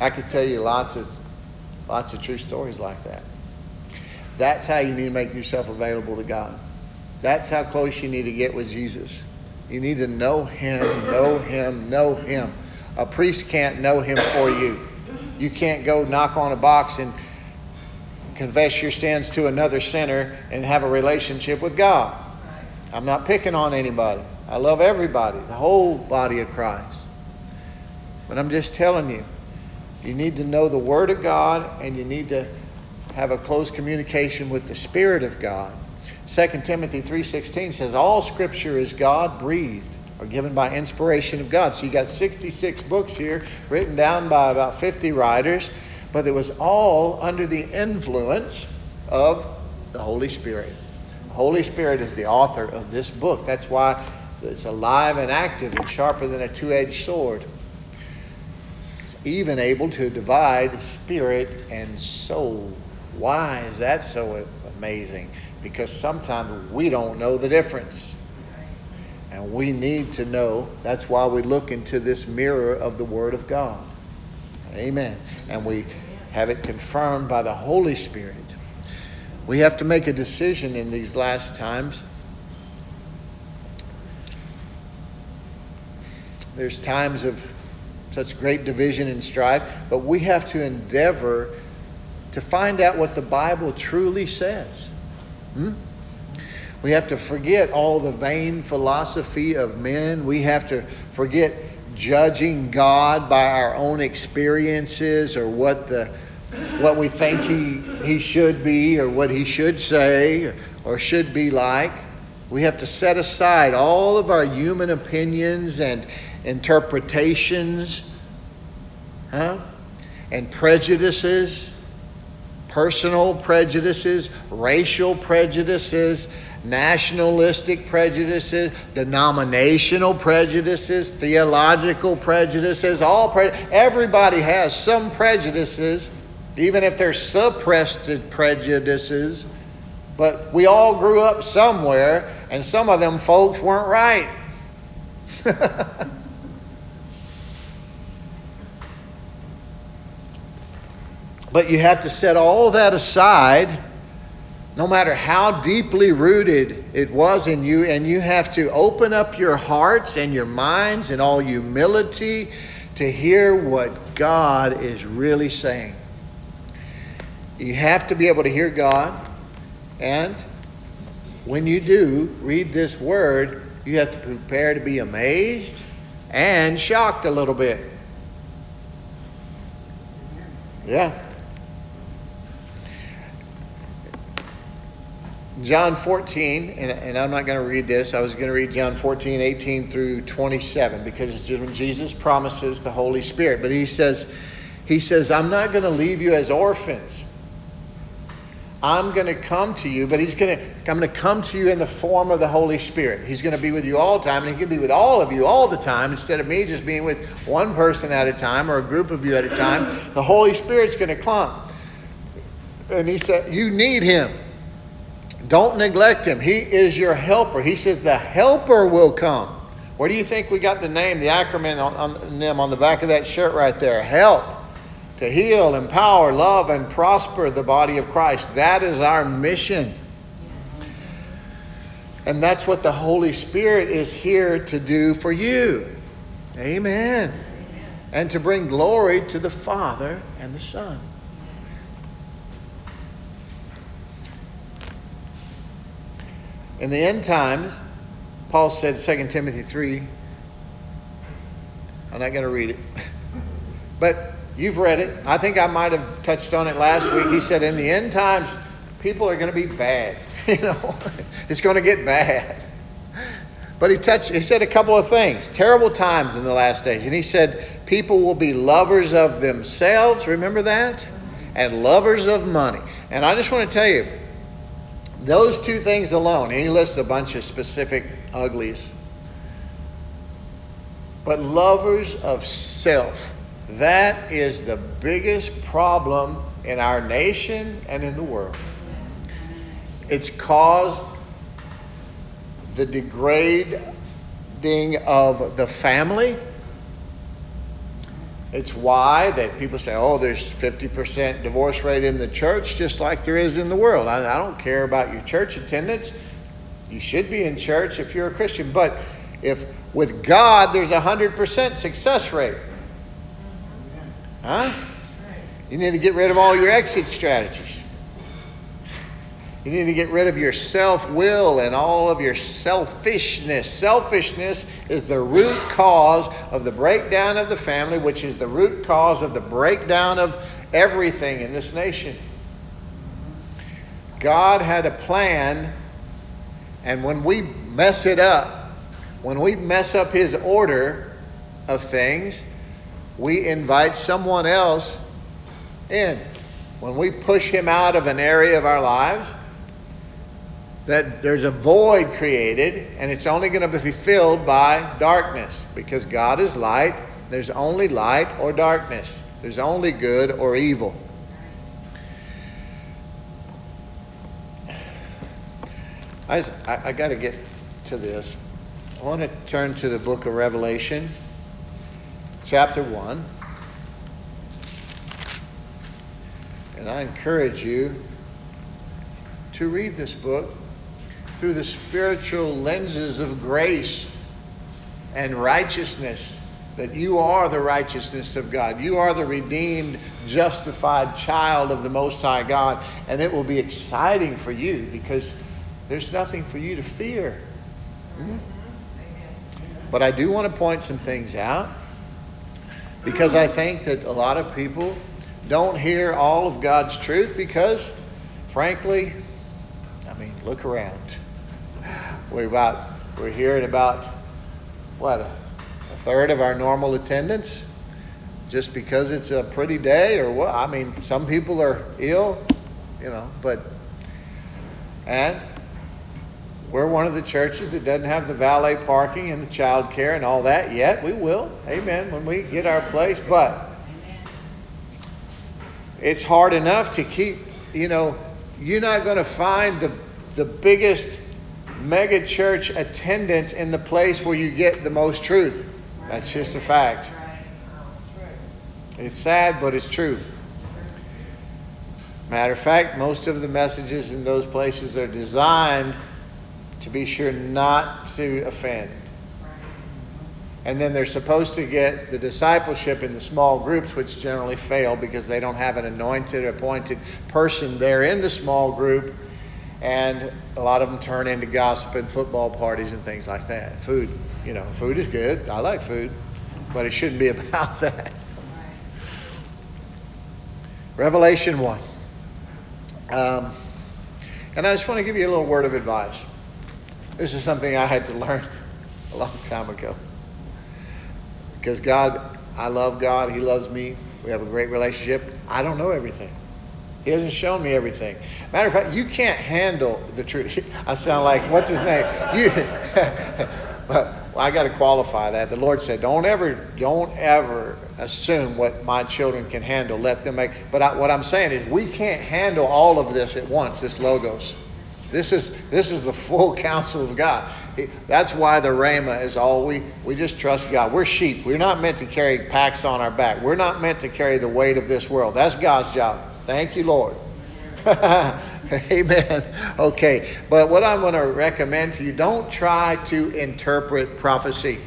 I could tell you lots of lots of true stories like that. That's how you need to make yourself available to God. That's how close you need to get with Jesus. You need to know him, know him, know him. A priest can't know him for you. You can't go knock on a box and confess your sins to another sinner and have a relationship with God. I'm not picking on anybody. I love everybody, the whole body of Christ. But I'm just telling you, you need to know the Word of God and you need to have a close communication with the Spirit of God. 2 Timothy 3:16 says all scripture is God breathed or given by inspiration of God. So you got 66 books here written down by about 50 writers, but it was all under the influence of the Holy Spirit. The Holy Spirit is the author of this book. That's why it's alive and active and sharper than a two edged sword. It's even able to divide spirit and soul. Why is that so amazing? Because sometimes we don't know the difference. And we need to know. That's why we look into this mirror of the Word of God. Amen. And we have it confirmed by the Holy Spirit. We have to make a decision in these last times. There's times of such great division and strife, but we have to endeavor to find out what the Bible truly says. Hmm? We have to forget all the vain philosophy of men. We have to forget judging God by our own experiences or what the what we think he he should be or what he should say or, or should be like. We have to set aside all of our human opinions and interpretations, huh? And prejudices, personal prejudices, racial prejudices, nationalistic prejudices, denominational prejudices, theological prejudices, all pre- everybody has some prejudices, even if they're suppressed prejudices. But we all grew up somewhere, and some of them folks weren't right. but you have to set all that aside no matter how deeply rooted it was in you, and you have to open up your hearts and your minds in all humility to hear what God is really saying. You have to be able to hear God, and when you do read this word, you have to prepare to be amazed and shocked a little bit. Yeah. John 14, and, and I'm not going to read this. I was going to read John 14, 18 through 27 because it's just when Jesus promises the Holy Spirit. But he says, he says, I'm not going to leave you as orphans. I'm going to come to you, but he's going to, I'm going to come to you in the form of the Holy Spirit. He's going to be with you all the time, and he can be with all of you all the time instead of me just being with one person at a time or a group of you at a time. The Holy Spirit's going to come. And he said, You need him. Don't neglect him. He is your helper. He says the helper will come. Where do you think we got the name, the acronym on, on them on the back of that shirt right there? Help. To heal, empower, love, and prosper the body of Christ. That is our mission. And that's what the Holy Spirit is here to do for you. Amen. Amen. And to bring glory to the Father and the Son. In the end times, Paul said 2 Timothy 3. I'm not going to read it. but you've read it. I think I might have touched on it last week. He said, In the end times, people are going to be bad. You know, it's going to get bad. But he touched, he said a couple of things. Terrible times in the last days. And he said, people will be lovers of themselves. Remember that? And lovers of money. And I just want to tell you, those two things alone, he lists a bunch of specific uglies. But lovers of self, that is the biggest problem in our nation and in the world. It's caused the degrading of the family it's why that people say, oh, there's 50% divorce rate in the church, just like there is in the world. I, I don't care about your church attendance. You should be in church if you're a Christian. But if with God there's a 100% success rate, huh? You need to get rid of all your exit strategies. You need to get rid of your self will and all of your selfishness. Selfishness is the root cause of the breakdown of the family, which is the root cause of the breakdown of everything in this nation. God had a plan, and when we mess it up, when we mess up His order of things, we invite someone else in. When we push Him out of an area of our lives, that there's a void created and it's only going to be filled by darkness because God is light. There's only light or darkness, there's only good or evil. I, I, I got to get to this. I want to turn to the book of Revelation, chapter 1. And I encourage you to read this book through the spiritual lenses of grace and righteousness. That you are the righteousness of God. You are the redeemed, justified child of the Most High God. And it will be exciting for you because there's nothing for you to fear. Mm-hmm. But I do want to point some things out because I think that a lot of people don't hear all of God's truth because, frankly, I mean, look around. We're about we're hearing about what a, a third of our normal attendance just because it's a pretty day or what? I mean, some people are ill, you know, but and we're one of the churches that doesn't have the valet parking and the child care and all that yet. We will. Amen. When we get our place. But it's hard enough to keep, you know, you're not going to find the, the biggest mega church attendance in the place where you get the most truth. That's just a fact. It's sad, but it's true. Matter of fact, most of the messages in those places are designed to be sure not to offend. And then they're supposed to get the discipleship in the small groups, which generally fail because they don't have an anointed, appointed person there in the small group. And a lot of them turn into gossip and football parties and things like that. Food, you know, food is good. I like food, but it shouldn't be about that. Revelation 1. Um, and I just want to give you a little word of advice. This is something I had to learn a long time ago. Because God, I love God. He loves me. We have a great relationship. I don't know everything. He hasn't shown me everything. Matter of fact, you can't handle the truth. I sound like, what's his name? You, well, I got to qualify that. The Lord said, "Don't ever, don't ever assume what my children can handle. Let them make." But I, what I'm saying is, we can't handle all of this at once. This logos. This is, this is the full counsel of God. That's why the Rhema is all we, we just trust God. We're sheep. We're not meant to carry packs on our back. We're not meant to carry the weight of this world. That's God's job. Thank you, Lord. Amen. Okay, but what I'm going to recommend to you don't try to interpret prophecy.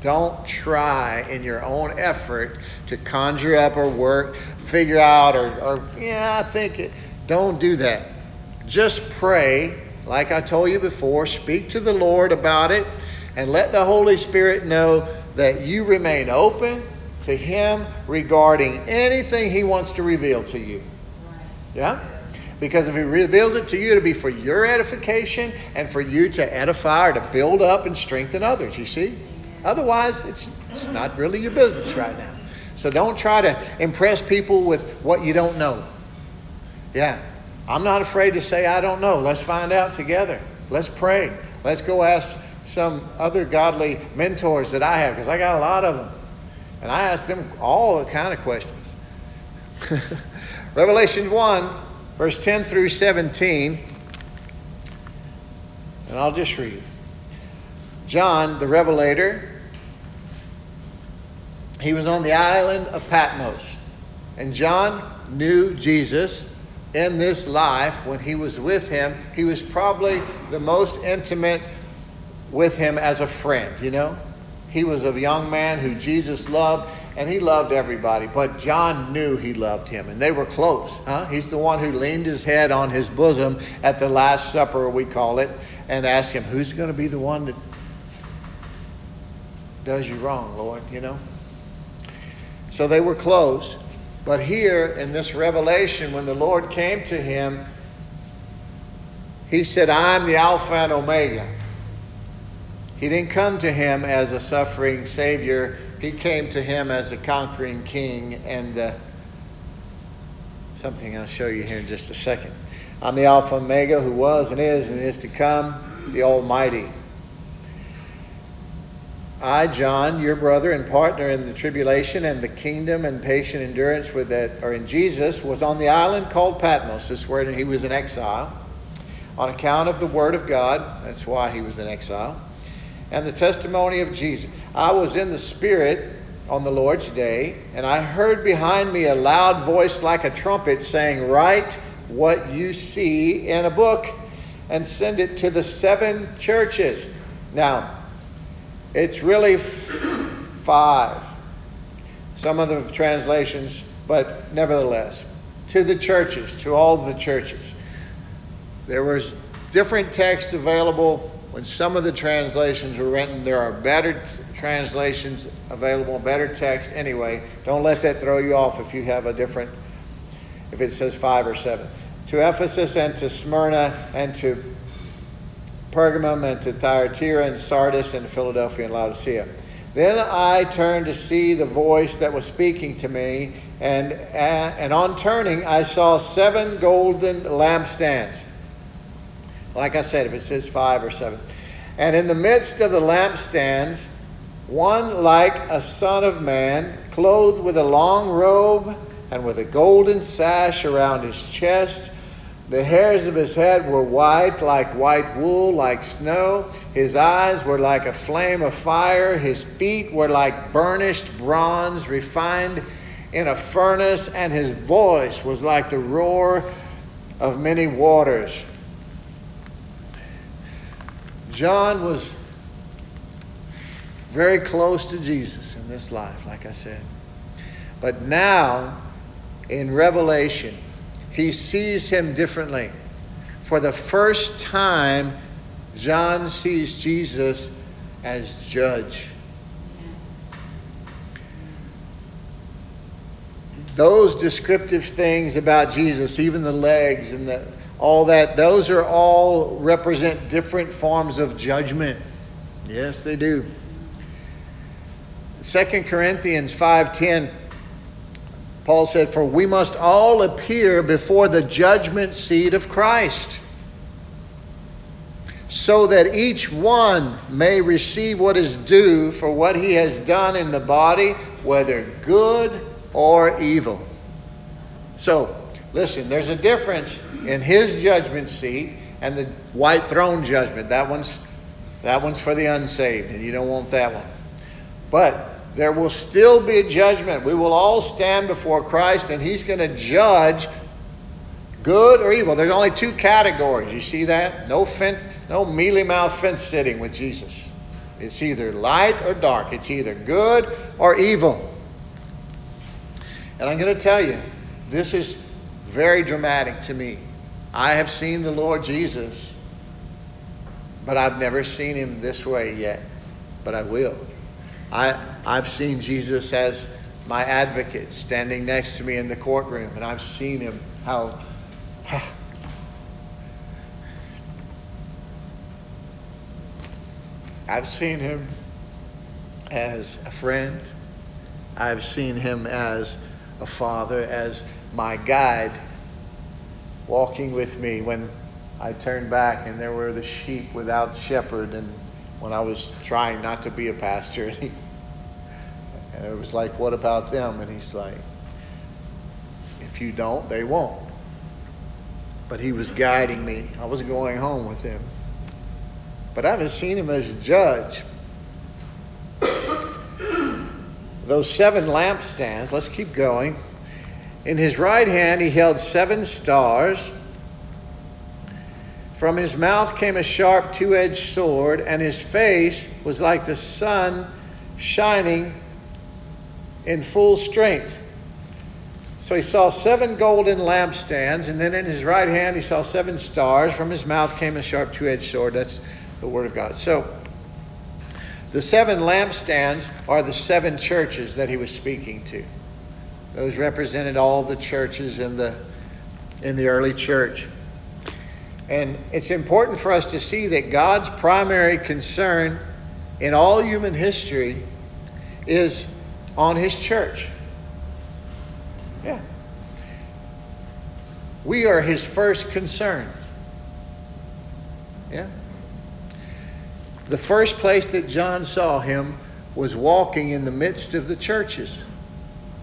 Don't try in your own effort to conjure up or work, figure out, or, or yeah, I think it. Don't do that. Just pray, like I told you before, speak to the Lord about it, and let the Holy Spirit know that you remain open to Him regarding anything He wants to reveal to you. Yeah? Because if He reveals it to you, it'll be for your edification and for you to edify or to build up and strengthen others, you see? Otherwise, it's, it's not really your business right now. So don't try to impress people with what you don't know. Yeah. I'm not afraid to say, I don't know. Let's find out together. Let's pray. Let's go ask some other godly mentors that I have, because I got a lot of them. And I ask them all the kind of questions. Revelation 1, verse 10 through 17. And I'll just read. John, the Revelator, he was on the island of Patmos. And John knew Jesus in this life, when he was with him, he was probably the most intimate with him as a friend, you know? He was a young man who Jesus loved, and he loved everybody. But John knew he loved him, and they were close. Huh? He's the one who leaned his head on his bosom at the Last Supper, we call it, and asked him, Who's going to be the one that does you wrong, Lord? You know? So they were close. But here in this revelation, when the Lord came to him, he said, I'm the Alpha and Omega. He didn't come to him as a suffering Savior, he came to him as a conquering King and uh, something I'll show you here in just a second. I'm the Alpha and Omega, who was and is and is to come, the Almighty. I, John, your brother and partner in the tribulation and the kingdom and patient endurance with that are in Jesus, was on the island called Patmos. This where he was in exile. On account of the word of God, that's why he was in exile, and the testimony of Jesus. I was in the Spirit on the Lord's day, and I heard behind me a loud voice like a trumpet saying, Write what you see in a book and send it to the seven churches. Now, it's really five. Some of the translations, but nevertheless, to the churches, to all the churches. There was different texts available when some of the translations were written. There are better t- translations available, better text. Anyway, don't let that throw you off if you have a different, if it says five or seven. To Ephesus and to Smyrna and to Pergamum and to Thyatira and Sardis and Philadelphia and Laodicea. Then I turned to see the voice that was speaking to me, and, and on turning, I saw seven golden lampstands. Like I said, if it says five or seven. And in the midst of the lampstands, one like a son of man, clothed with a long robe and with a golden sash around his chest the hairs of his head were white, like white wool, like snow. His eyes were like a flame of fire. His feet were like burnished bronze, refined in a furnace. And his voice was like the roar of many waters. John was very close to Jesus in this life, like I said. But now, in Revelation, he sees him differently. For the first time, John sees Jesus as judge. Those descriptive things about Jesus, even the legs and the, all that, those are all represent different forms of judgment. Yes, they do. 2 Corinthians 5:10 Paul said, For we must all appear before the judgment seat of Christ, so that each one may receive what is due for what he has done in the body, whether good or evil. So, listen, there's a difference in his judgment seat and the white throne judgment. That one's that one's for the unsaved, and you don't want that one. But there will still be a judgment. We will all stand before Christ, and He's going to judge good or evil. There's only two categories. You see that? No fence, no mealy mouth fence sitting with Jesus. It's either light or dark. It's either good or evil. And I'm going to tell you, this is very dramatic to me. I have seen the Lord Jesus, but I've never seen him this way yet. But I will. I, I've seen Jesus as my advocate standing next to me in the courtroom, and I've seen him how. I've seen him as a friend. I've seen him as a father, as my guide, walking with me when I turned back and there were the sheep without shepherd, and when I was trying not to be a pastor. And it was like, what about them? And he's like, if you don't, they won't. But he was guiding me. I was going home with him. But I haven't seen him as a judge. Those seven lampstands, let's keep going. In his right hand, he held seven stars. From his mouth came a sharp two edged sword, and his face was like the sun shining in full strength. So he saw seven golden lampstands, and then in his right hand he saw seven stars. From his mouth came a sharp two edged sword. That's the word of God. So the seven lampstands are the seven churches that he was speaking to. Those represented all the churches in the, in the early church. And it's important for us to see that God's primary concern in all human history is on his church. Yeah. We are his first concern. Yeah? The first place that John saw him was walking in the midst of the churches,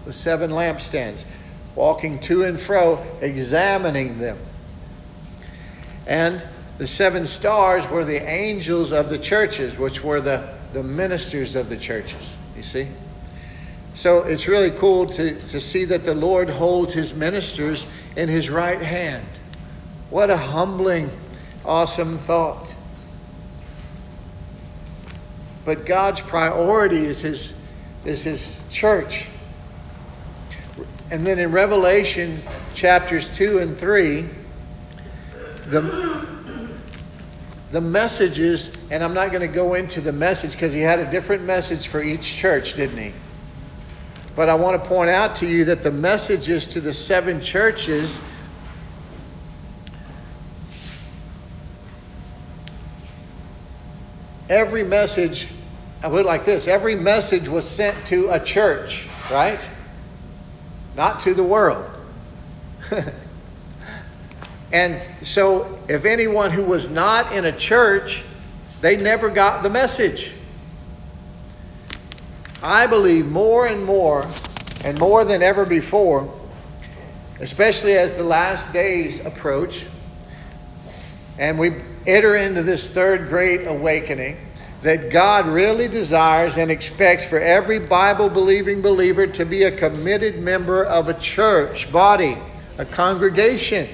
the seven lampstands, walking to and fro, examining them. And the seven stars were the angels of the churches, which were the, the ministers of the churches. You see? So it's really cool to, to see that the Lord holds his ministers in his right hand. What a humbling, awesome thought. But God's priority is his, is his church. And then in Revelation chapters 2 and 3, the, the messages, and I'm not going to go into the message because he had a different message for each church, didn't he? But I want to point out to you that the messages to the seven churches every message, I put it like this every message was sent to a church, right? Not to the world. and so, if anyone who was not in a church, they never got the message. I believe more and more, and more than ever before, especially as the last days approach, and we enter into this third great awakening, that God really desires and expects for every Bible believing believer to be a committed member of a church body, a congregation.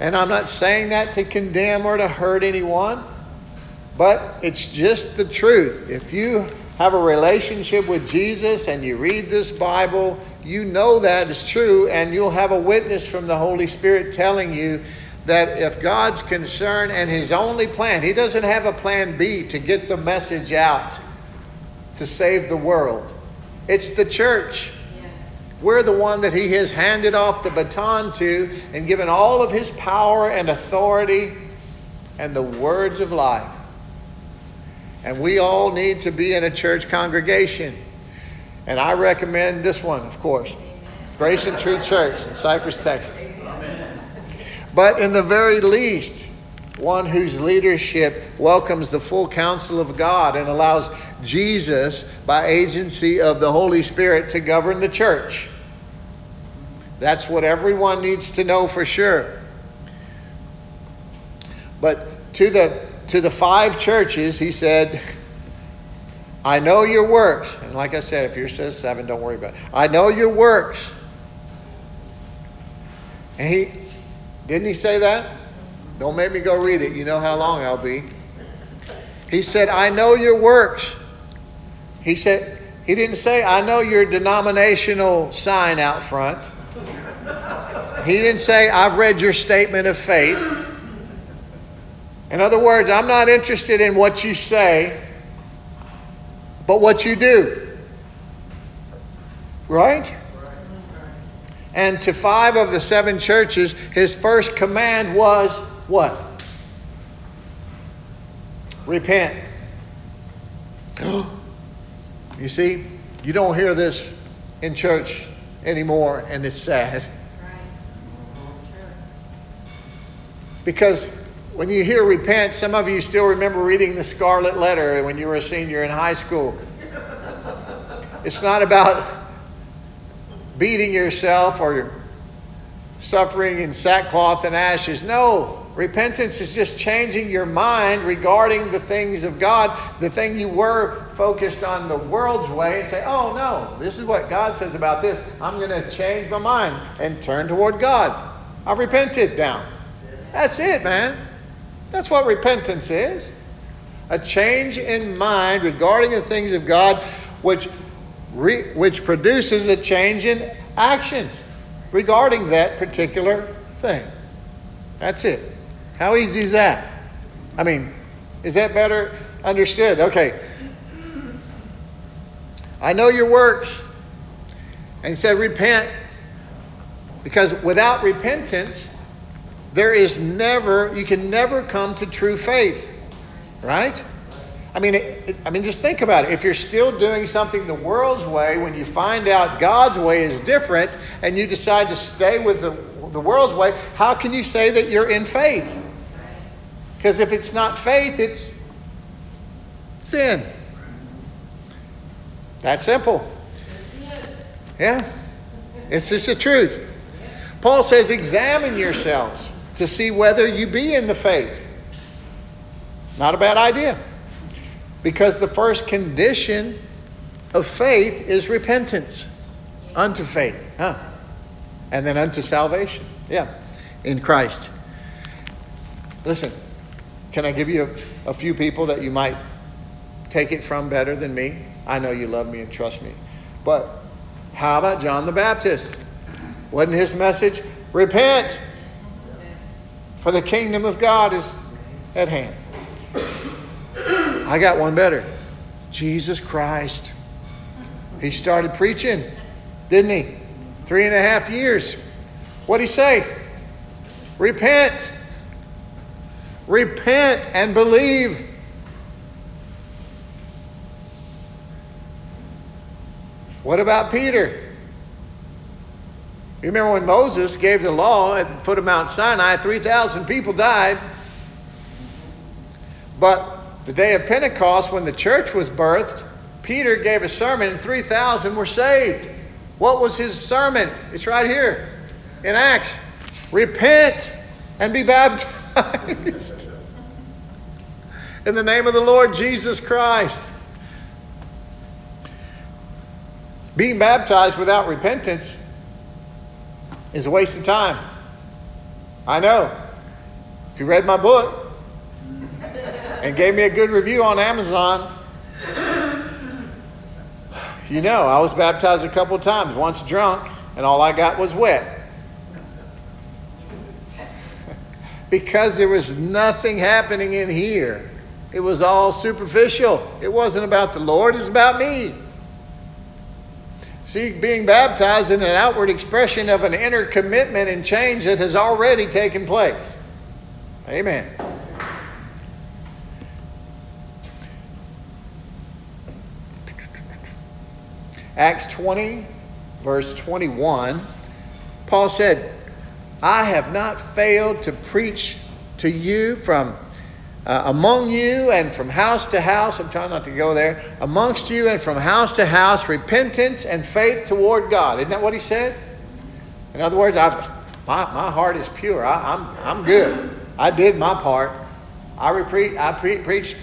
And I'm not saying that to condemn or to hurt anyone. But it's just the truth. If you have a relationship with Jesus and you read this Bible, you know that is true, and you'll have a witness from the Holy Spirit telling you that if God's concern and His only plan, He doesn't have a plan B to get the message out to save the world. It's the church. Yes. We're the one that He has handed off the baton to and given all of His power and authority and the words of life. And we all need to be in a church congregation. And I recommend this one, of course Grace and Truth Church in Cypress, Texas. But in the very least, one whose leadership welcomes the full counsel of God and allows Jesus, by agency of the Holy Spirit, to govern the church. That's what everyone needs to know for sure. But to the to the five churches, he said, I know your works. And like I said, if yours says seven, don't worry about it. I know your works. And he didn't he say that? Don't make me go read it. You know how long I'll be. He said, I know your works. He said, he didn't say, I know your denominational sign out front. He didn't say, I've read your statement of faith. In other words, I'm not interested in what you say, but what you do. Right? And to five of the seven churches, his first command was what? Repent. you see, you don't hear this in church anymore, and it's sad. Because when you hear repent, some of you still remember reading the Scarlet Letter when you were a senior in high school. It's not about beating yourself or suffering in sackcloth and ashes. No, repentance is just changing your mind regarding the things of God, the thing you were focused on the world's way, and say, oh no, this is what God says about this. I'm going to change my mind and turn toward God. I've repented now. That's it, man. That's what repentance is a change in mind regarding the things of God, which, re, which produces a change in actions regarding that particular thing. That's it. How easy is that? I mean, is that better understood? Okay. I know your works. And he said, repent. Because without repentance, there is never, you can never come to true faith, right? I mean, it, it, I mean, just think about it. If you're still doing something the world's way, when you find out God's way is different, and you decide to stay with the, the world's way, how can you say that you're in faith? Because if it's not faith, it's sin. That simple. Yeah. It's just the truth. Paul says, examine yourselves to see whether you be in the faith. Not a bad idea. Because the first condition of faith is repentance unto faith. Huh? And then unto salvation. Yeah. In Christ. Listen, can I give you a, a few people that you might take it from better than me? I know you love me and trust me. But how about John the Baptist? Wasn't his message? Repent, for the kingdom of God is at hand. I got one better Jesus Christ. He started preaching, didn't he? Three and a half years. What'd he say? Repent. Repent and believe. What about Peter? You remember when Moses gave the law at the foot of Mount Sinai, 3,000 people died. But the day of Pentecost, when the church was birthed, Peter gave a sermon and 3,000 were saved. What was his sermon? It's right here in Acts. Repent and be baptized in the name of the Lord Jesus Christ. Being baptized without repentance is a waste of time. I know. If you read my book and gave me a good review on Amazon, you know I was baptized a couple times, once drunk, and all I got was wet. because there was nothing happening in here. It was all superficial. It wasn't about the Lord, it's about me. See, being baptized is an outward expression of an inner commitment and change that has already taken place. Amen. Acts 20, verse 21, Paul said, I have not failed to preach to you from uh, among you and from house to house, I'm trying not to go there, amongst you and from house to house, repentance and faith toward God. Isn't that what he said? In other words, I've, my, my heart is pure. I, am I'm, I'm good. I did my part. I, repre- I pre- preached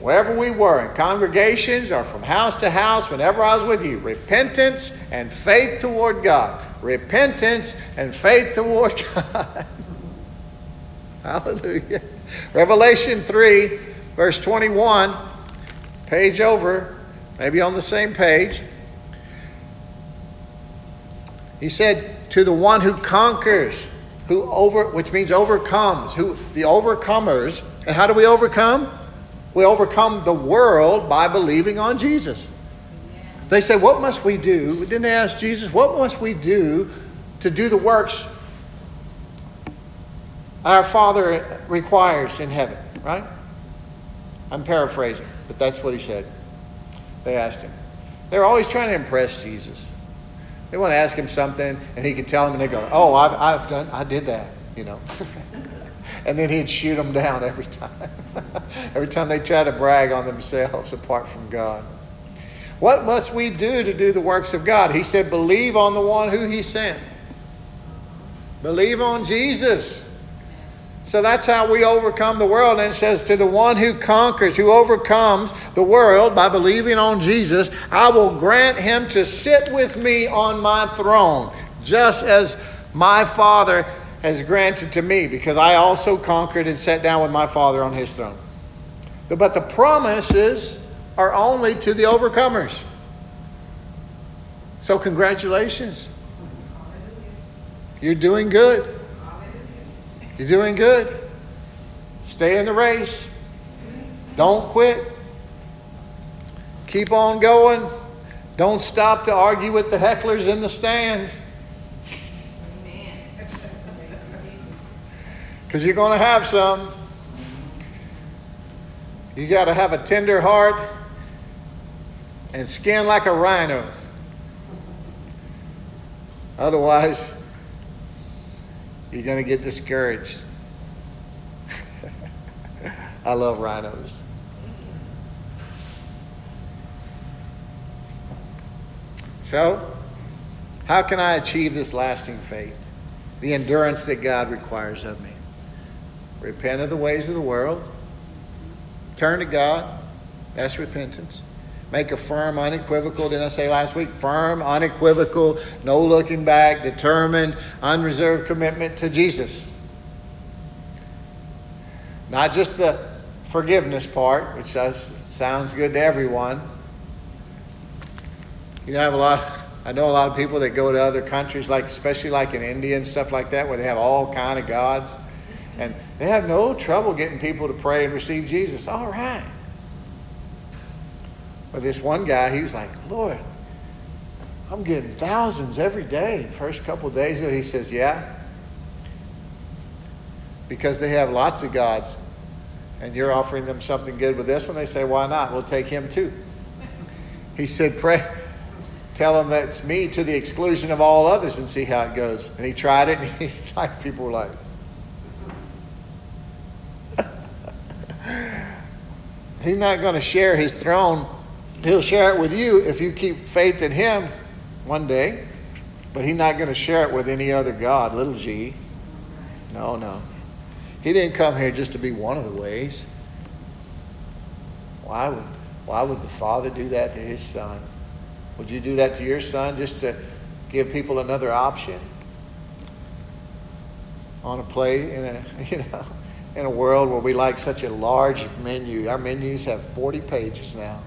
wherever we were, in congregations or from house to house, whenever I was with you, repentance and faith toward God. Repentance and faith toward God. Hallelujah. Revelation 3, verse 21, page over, maybe on the same page. He said, To the one who conquers, who over, which means overcomes, who the overcomers. And how do we overcome? We overcome the world by believing on Jesus. They say, What must we do? Didn't they ask Jesus, What must we do to do the works our Father requires in heaven, right? I'm paraphrasing, but that's what he said. They asked him. They're always trying to impress Jesus. They want to ask him something, and he can tell them, and they go, "Oh, I've, I've done, I did that," you know. and then he'd shoot them down every time. every time they try to brag on themselves apart from God. What must we do to do the works of God? He said, "Believe on the one who He sent. Believe on Jesus." So that's how we overcome the world. And it says, To the one who conquers, who overcomes the world by believing on Jesus, I will grant him to sit with me on my throne, just as my Father has granted to me, because I also conquered and sat down with my Father on his throne. But the promises are only to the overcomers. So, congratulations. You're doing good. You're doing good. Stay in the race. Don't quit. Keep on going. Don't stop to argue with the hecklers in the stands. Because you're going to have some. You got to have a tender heart and skin like a rhino. Otherwise, you're going to get discouraged. I love rhinos. So, how can I achieve this lasting faith? The endurance that God requires of me. Repent of the ways of the world. Turn to God. That's repentance. Make a firm, unequivocal, didn't I say last week? Firm, unequivocal, no looking back, determined, unreserved commitment to Jesus. Not just the forgiveness part, which does, sounds good to everyone. You know, I have a lot. I know a lot of people that go to other countries, like especially like in India and stuff like that, where they have all kind of gods, and they have no trouble getting people to pray and receive Jesus. All right. But this one guy, he was like, Lord, I'm getting thousands every day. First couple days, he says, Yeah. Because they have lots of gods, and you're offering them something good with this one, they say, Why not? We'll take him too. He said, Pray, tell them that it's me to the exclusion of all others and see how it goes. And he tried it, and he's like, people were like, He's not going to share his throne He'll share it with you if you keep faith in Him one day, but He's not going to share it with any other God, little g. No, no. He didn't come here just to be one of the ways. Why would, why would the Father do that to His Son? Would you do that to your son just to give people another option on a play in a you know in a world where we like such a large menu? Our menus have 40 pages now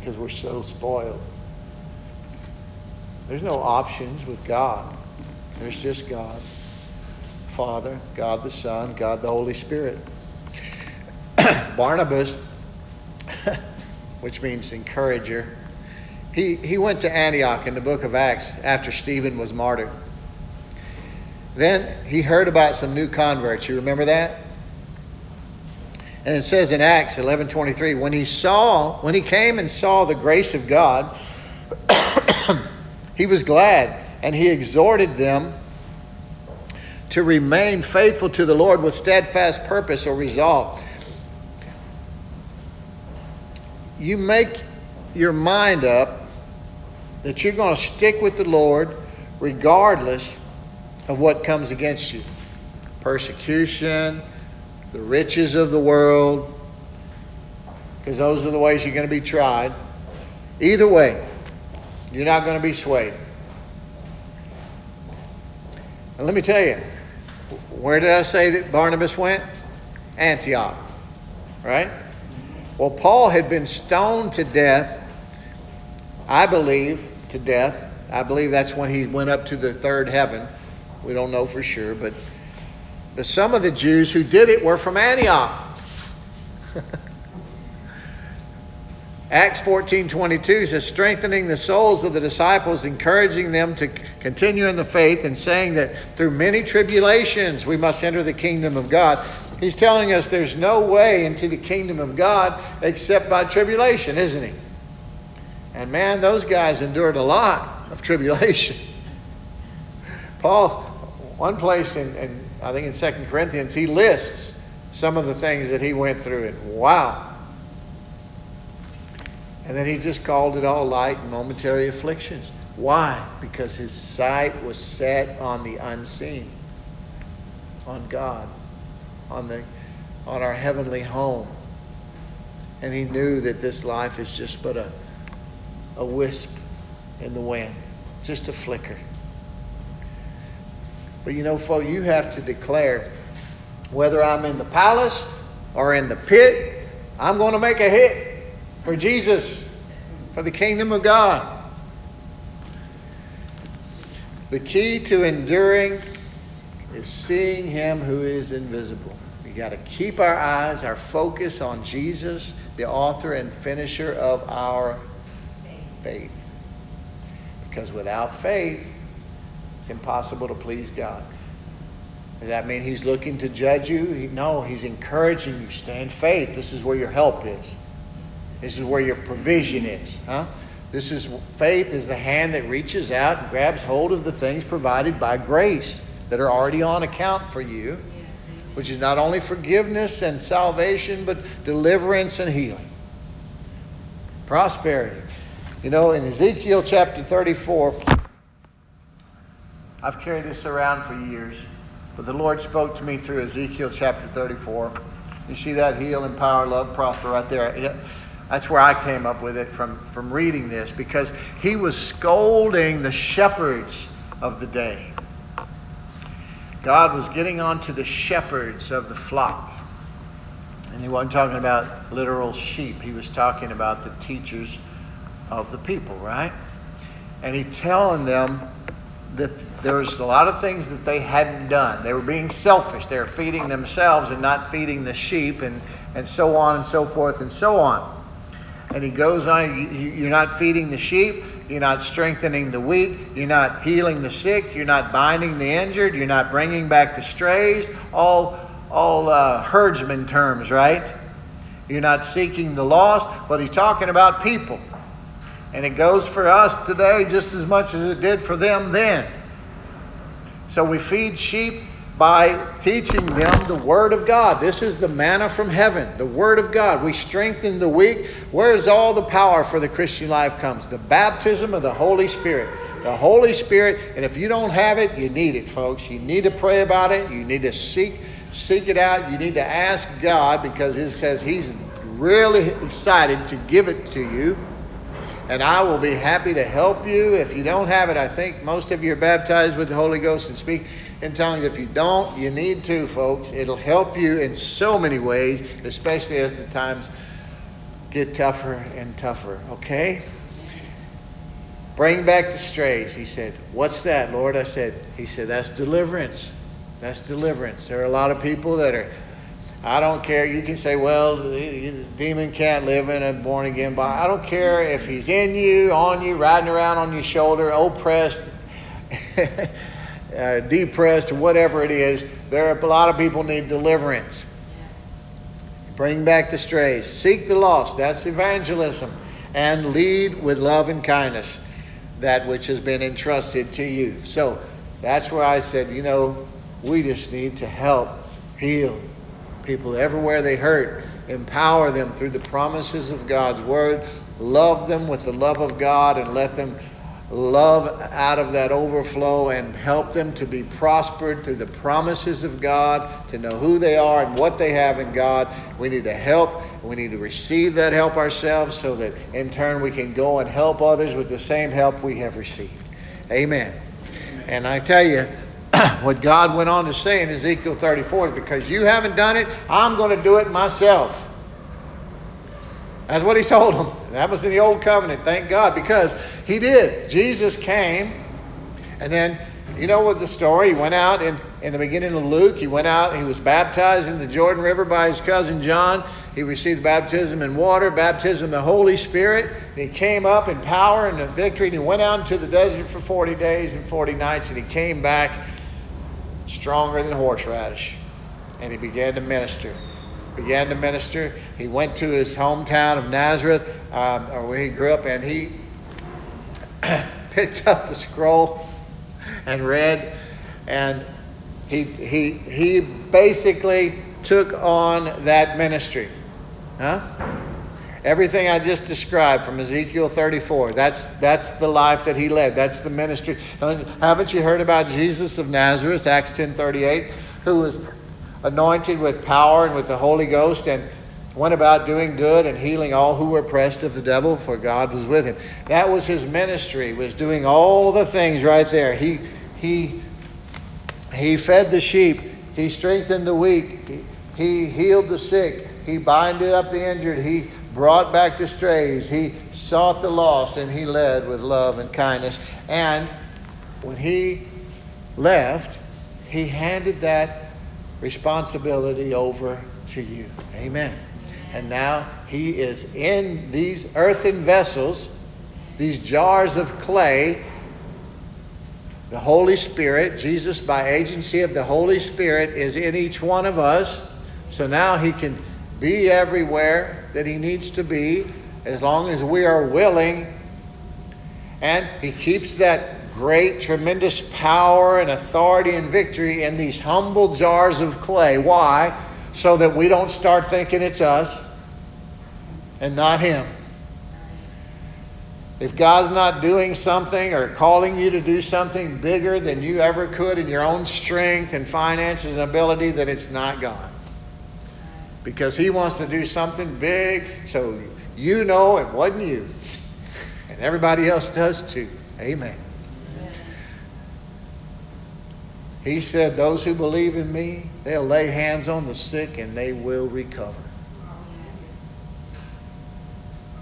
because we're so spoiled. There's no options with God, there's just God. Father, God the Son, God the Holy Spirit. Barnabas, which means encourager, he, he went to Antioch in the book of Acts after Stephen was martyred. Then he heard about some new converts. You remember that? And it says in Acts 11:23, when he saw, when he came and saw the grace of God, he was glad, and he exhorted them to remain faithful to the Lord with steadfast purpose or resolve. You make your mind up that you're going to stick with the Lord regardless of what comes against you persecution, the riches of the world, because those are the ways you're going to be tried. Either way, you're not going to be swayed. And let me tell you, where did I say that Barnabas went? Antioch, right? Well, Paul had been stoned to death, I believe, to death. I believe that's when he went up to the third heaven. We don't know for sure, but but some of the Jews who did it were from Antioch. Acts 14 22 says, strengthening the souls of the disciples, encouraging them to continue in the faith, and saying that through many tribulations we must enter the kingdom of God. He's telling us there's no way into the kingdom of God except by tribulation, isn't he? And man, those guys endured a lot of tribulation. Paul, one place in, in I think in Second Corinthians, he lists some of the things that he went through, and wow. And then he just called it all light and momentary afflictions. Why? Because his sight was set on the unseen, on God, on, the, on our heavenly home. And he knew that this life is just but a, a wisp in the wind, just a flicker. But you know, folks, you have to declare whether I'm in the palace or in the pit, I'm going to make a hit for Jesus, for the kingdom of God. The key to enduring is seeing Him who is invisible. We got to keep our eyes, our focus on Jesus, the author and finisher of our faith. Because without faith, it's impossible to please God. Does that mean he's looking to judge you? No, he's encouraging you. Stay in faith. This is where your help is. This is where your provision is. Huh? This is faith is the hand that reaches out and grabs hold of the things provided by grace that are already on account for you, which is not only forgiveness and salvation, but deliverance and healing. Prosperity. You know, in Ezekiel chapter 34, I've carried this around for years, but the Lord spoke to me through Ezekiel chapter 34. You see that heal, empower, love, prosper right there. That's where I came up with it from, from reading this because he was scolding the shepherds of the day. God was getting on to the shepherds of the flock. And he wasn't talking about literal sheep, he was talking about the teachers of the people, right? And he telling them that there was a lot of things that they hadn't done. They were being selfish. They were feeding themselves and not feeding the sheep, and, and so on and so forth and so on. And he goes on, you're not feeding the sheep, you're not strengthening the weak, you're not healing the sick, you're not binding the injured, you're not bringing back the strays. All, all uh, herdsman terms, right? You're not seeking the lost, but he's talking about people. And it goes for us today just as much as it did for them then. So we feed sheep by teaching them the Word of God. This is the manna from heaven, the Word of God. We strengthen the weak. Where's all the power for the Christian life comes? The baptism of the Holy Spirit. The Holy Spirit, and if you don't have it, you need it, folks. You need to pray about it. You need to seek seek it out. You need to ask God because it says He's really excited to give it to you and I will be happy to help you. If you don't have it, I think most of you are baptized with the Holy Ghost and speak in tongues. If you don't, you need to, folks. It'll help you in so many ways, especially as the times get tougher and tougher, okay? Bring back the strays. He said, What's that, Lord? I said, He said, That's deliverance. That's deliverance. There are a lot of people that are I don't care. You can say, well, the demon can't live in a born again body. I don't care if he's in you, on you, riding around on your shoulder, oppressed, uh, depressed, or whatever it is. There are a lot of people need deliverance. Bring back the strays. Seek the lost. That's evangelism. And lead with love and kindness that which has been entrusted to you. So that's where I said, you know, we just need to help heal people everywhere they hurt. Empower them through the promises of God's word. Love them with the love of God and let them love out of that overflow and help them to be prospered through the promises of God, to know who they are and what they have in God. We need to help. We need to receive that help ourselves so that in turn we can go and help others with the same help we have received. Amen. Amen. And I tell you, what God went on to say in Ezekiel 34 is because you haven't done it, I'm going to do it myself. That's what he told them. That was in the old covenant, thank God, because he did. Jesus came, and then you know what the story? He went out in, in the beginning of Luke, he went out, he was baptized in the Jordan River by his cousin John. He received baptism in water, baptism in the Holy Spirit. And he came up in power and in victory, and he went out into the desert for 40 days and 40 nights, and he came back stronger than horseradish. And he began to minister. Began to minister. He went to his hometown of Nazareth, um, or where he grew up, and he picked up the scroll and read, and he, he, he basically took on that ministry. Huh? Everything I just described from Ezekiel 34, that's, that's the life that he led. That's the ministry. Haven't you heard about Jesus of Nazareth, Acts 10.38, who was anointed with power and with the Holy Ghost and went about doing good and healing all who were oppressed of the devil, for God was with him. That was his ministry, was doing all the things right there. He, he, he fed the sheep. He strengthened the weak. He, he healed the sick. He binded up the injured. He brought back the strays. He sought the lost and he led with love and kindness. And when he left, he handed that responsibility over to you. Amen. And now he is in these earthen vessels, these jars of clay, The Holy Spirit, Jesus, by agency of the Holy Spirit, is in each one of us. So now he can be everywhere that he needs to be as long as we are willing. And he keeps that great, tremendous power and authority and victory in these humble jars of clay. Why? So that we don't start thinking it's us and not him. If God's not doing something or calling you to do something bigger than you ever could in your own strength and finances and ability, then it's not God. Because He wants to do something big, so you know it wasn't you. And everybody else does too. Amen. He said, Those who believe in me, they'll lay hands on the sick and they will recover.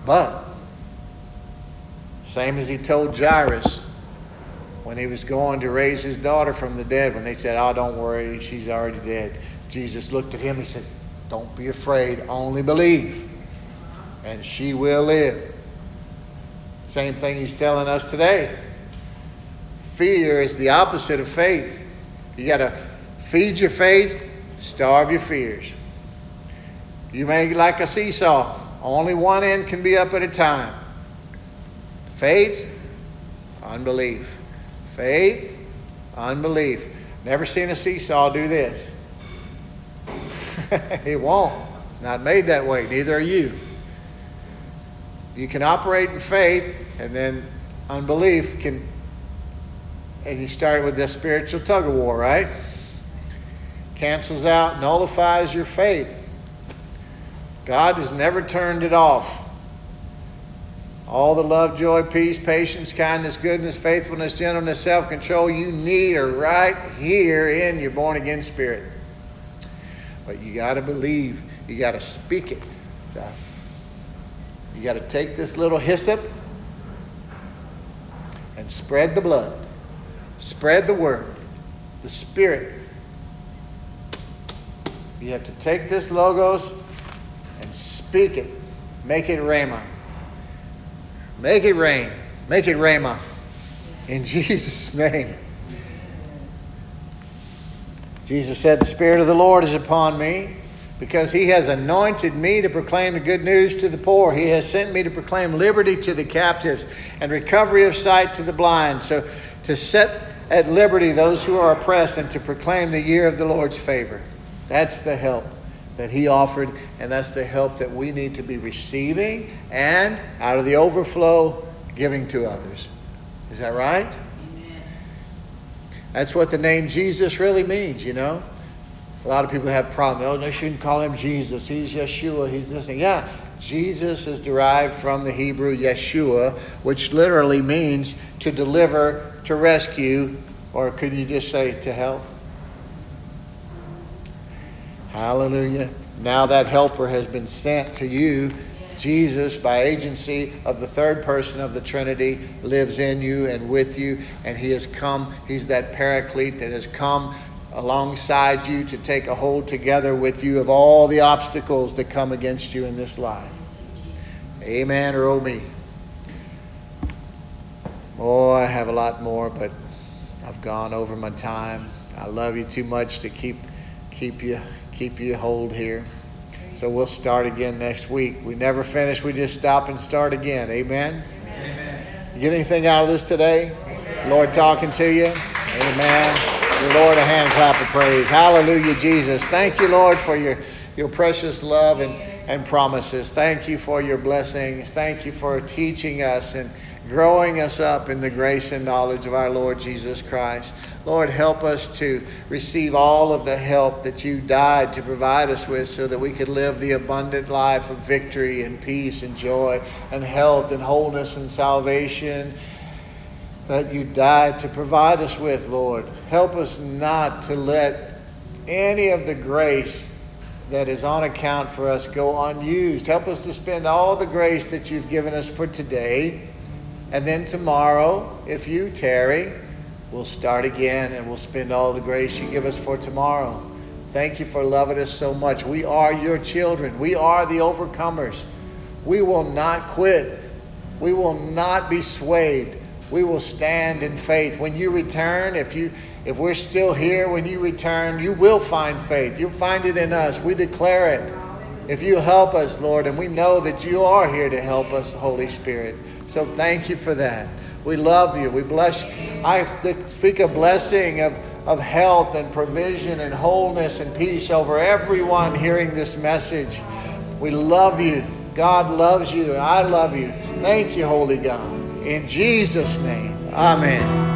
But same as he told Jairus when he was going to raise his daughter from the dead, when they said, Oh, don't worry, she's already dead. Jesus looked at him, he said, Don't be afraid, only believe, and she will live. Same thing he's telling us today. Fear is the opposite of faith. You got to feed your faith, starve your fears. You may like a seesaw, only one end can be up at a time. Faith, unbelief. Faith, unbelief. Never seen a seesaw do this. it won't. Not made that way. Neither are you. You can operate in faith, and then unbelief can, and you start with this spiritual tug of war, right? Cancels out, nullifies your faith. God has never turned it off. All the love, joy, peace, patience, kindness, goodness, faithfulness, gentleness, self control you need are right here in your born again spirit. But you got to believe, you got to speak it. You got to take this little hyssop and spread the blood, spread the word, the spirit. You have to take this logos and speak it, make it rhema. Make it rain. Make it Rhema. In Jesus' name. Jesus said, The Spirit of the Lord is upon me because he has anointed me to proclaim the good news to the poor. He has sent me to proclaim liberty to the captives and recovery of sight to the blind. So to set at liberty those who are oppressed and to proclaim the year of the Lord's favor. That's the help that He offered, and that's the help that we need to be receiving and out of the overflow, giving to others. Is that right? That's what the name Jesus really means, you know? A lot of people have problems. Oh, they shouldn't call him Jesus. He's Yeshua. He's this thing. Yeah, Jesus is derived from the Hebrew Yeshua, which literally means to deliver, to rescue, or could you just say to help? Hallelujah. Now that helper has been sent to you. Jesus, by agency of the third person of the Trinity, lives in you and with you, and he has come. He's that paraclete that has come alongside you to take a hold together with you of all the obstacles that come against you in this life. Amen or oh me. Oh, I have a lot more, but I've gone over my time. I love you too much to keep keep you keep you hold here. So we'll start again next week. We never finish, we just stop and start again. Amen? Amen. You get anything out of this today? Amen. Lord talking to you? Amen. Your Lord, a hand clap of praise. Hallelujah, Jesus. Thank you, Lord, for your, your precious love and, and promises. Thank you for your blessings. Thank you for teaching us and growing us up in the grace and knowledge of our Lord Jesus Christ. Lord, help us to receive all of the help that you died to provide us with so that we could live the abundant life of victory and peace and joy and health and wholeness and salvation that you died to provide us with, Lord. Help us not to let any of the grace that is on account for us go unused. Help us to spend all the grace that you've given us for today. And then tomorrow, if you tarry, we'll start again and we'll spend all the grace you give us for tomorrow. Thank you for loving us so much. We are your children, we are the overcomers. We will not quit, we will not be swayed we will stand in faith. When you return, if you if we're still here when you return, you will find faith. You'll find it in us. We declare it. If you help us, Lord, and we know that you are here to help us, Holy Spirit. So thank you for that. We love you. We bless you. I speak a blessing of, of health and provision and wholeness and peace over everyone hearing this message. We love you. God loves you, and I love you. Thank you, Holy God. In Jesus' name, amen.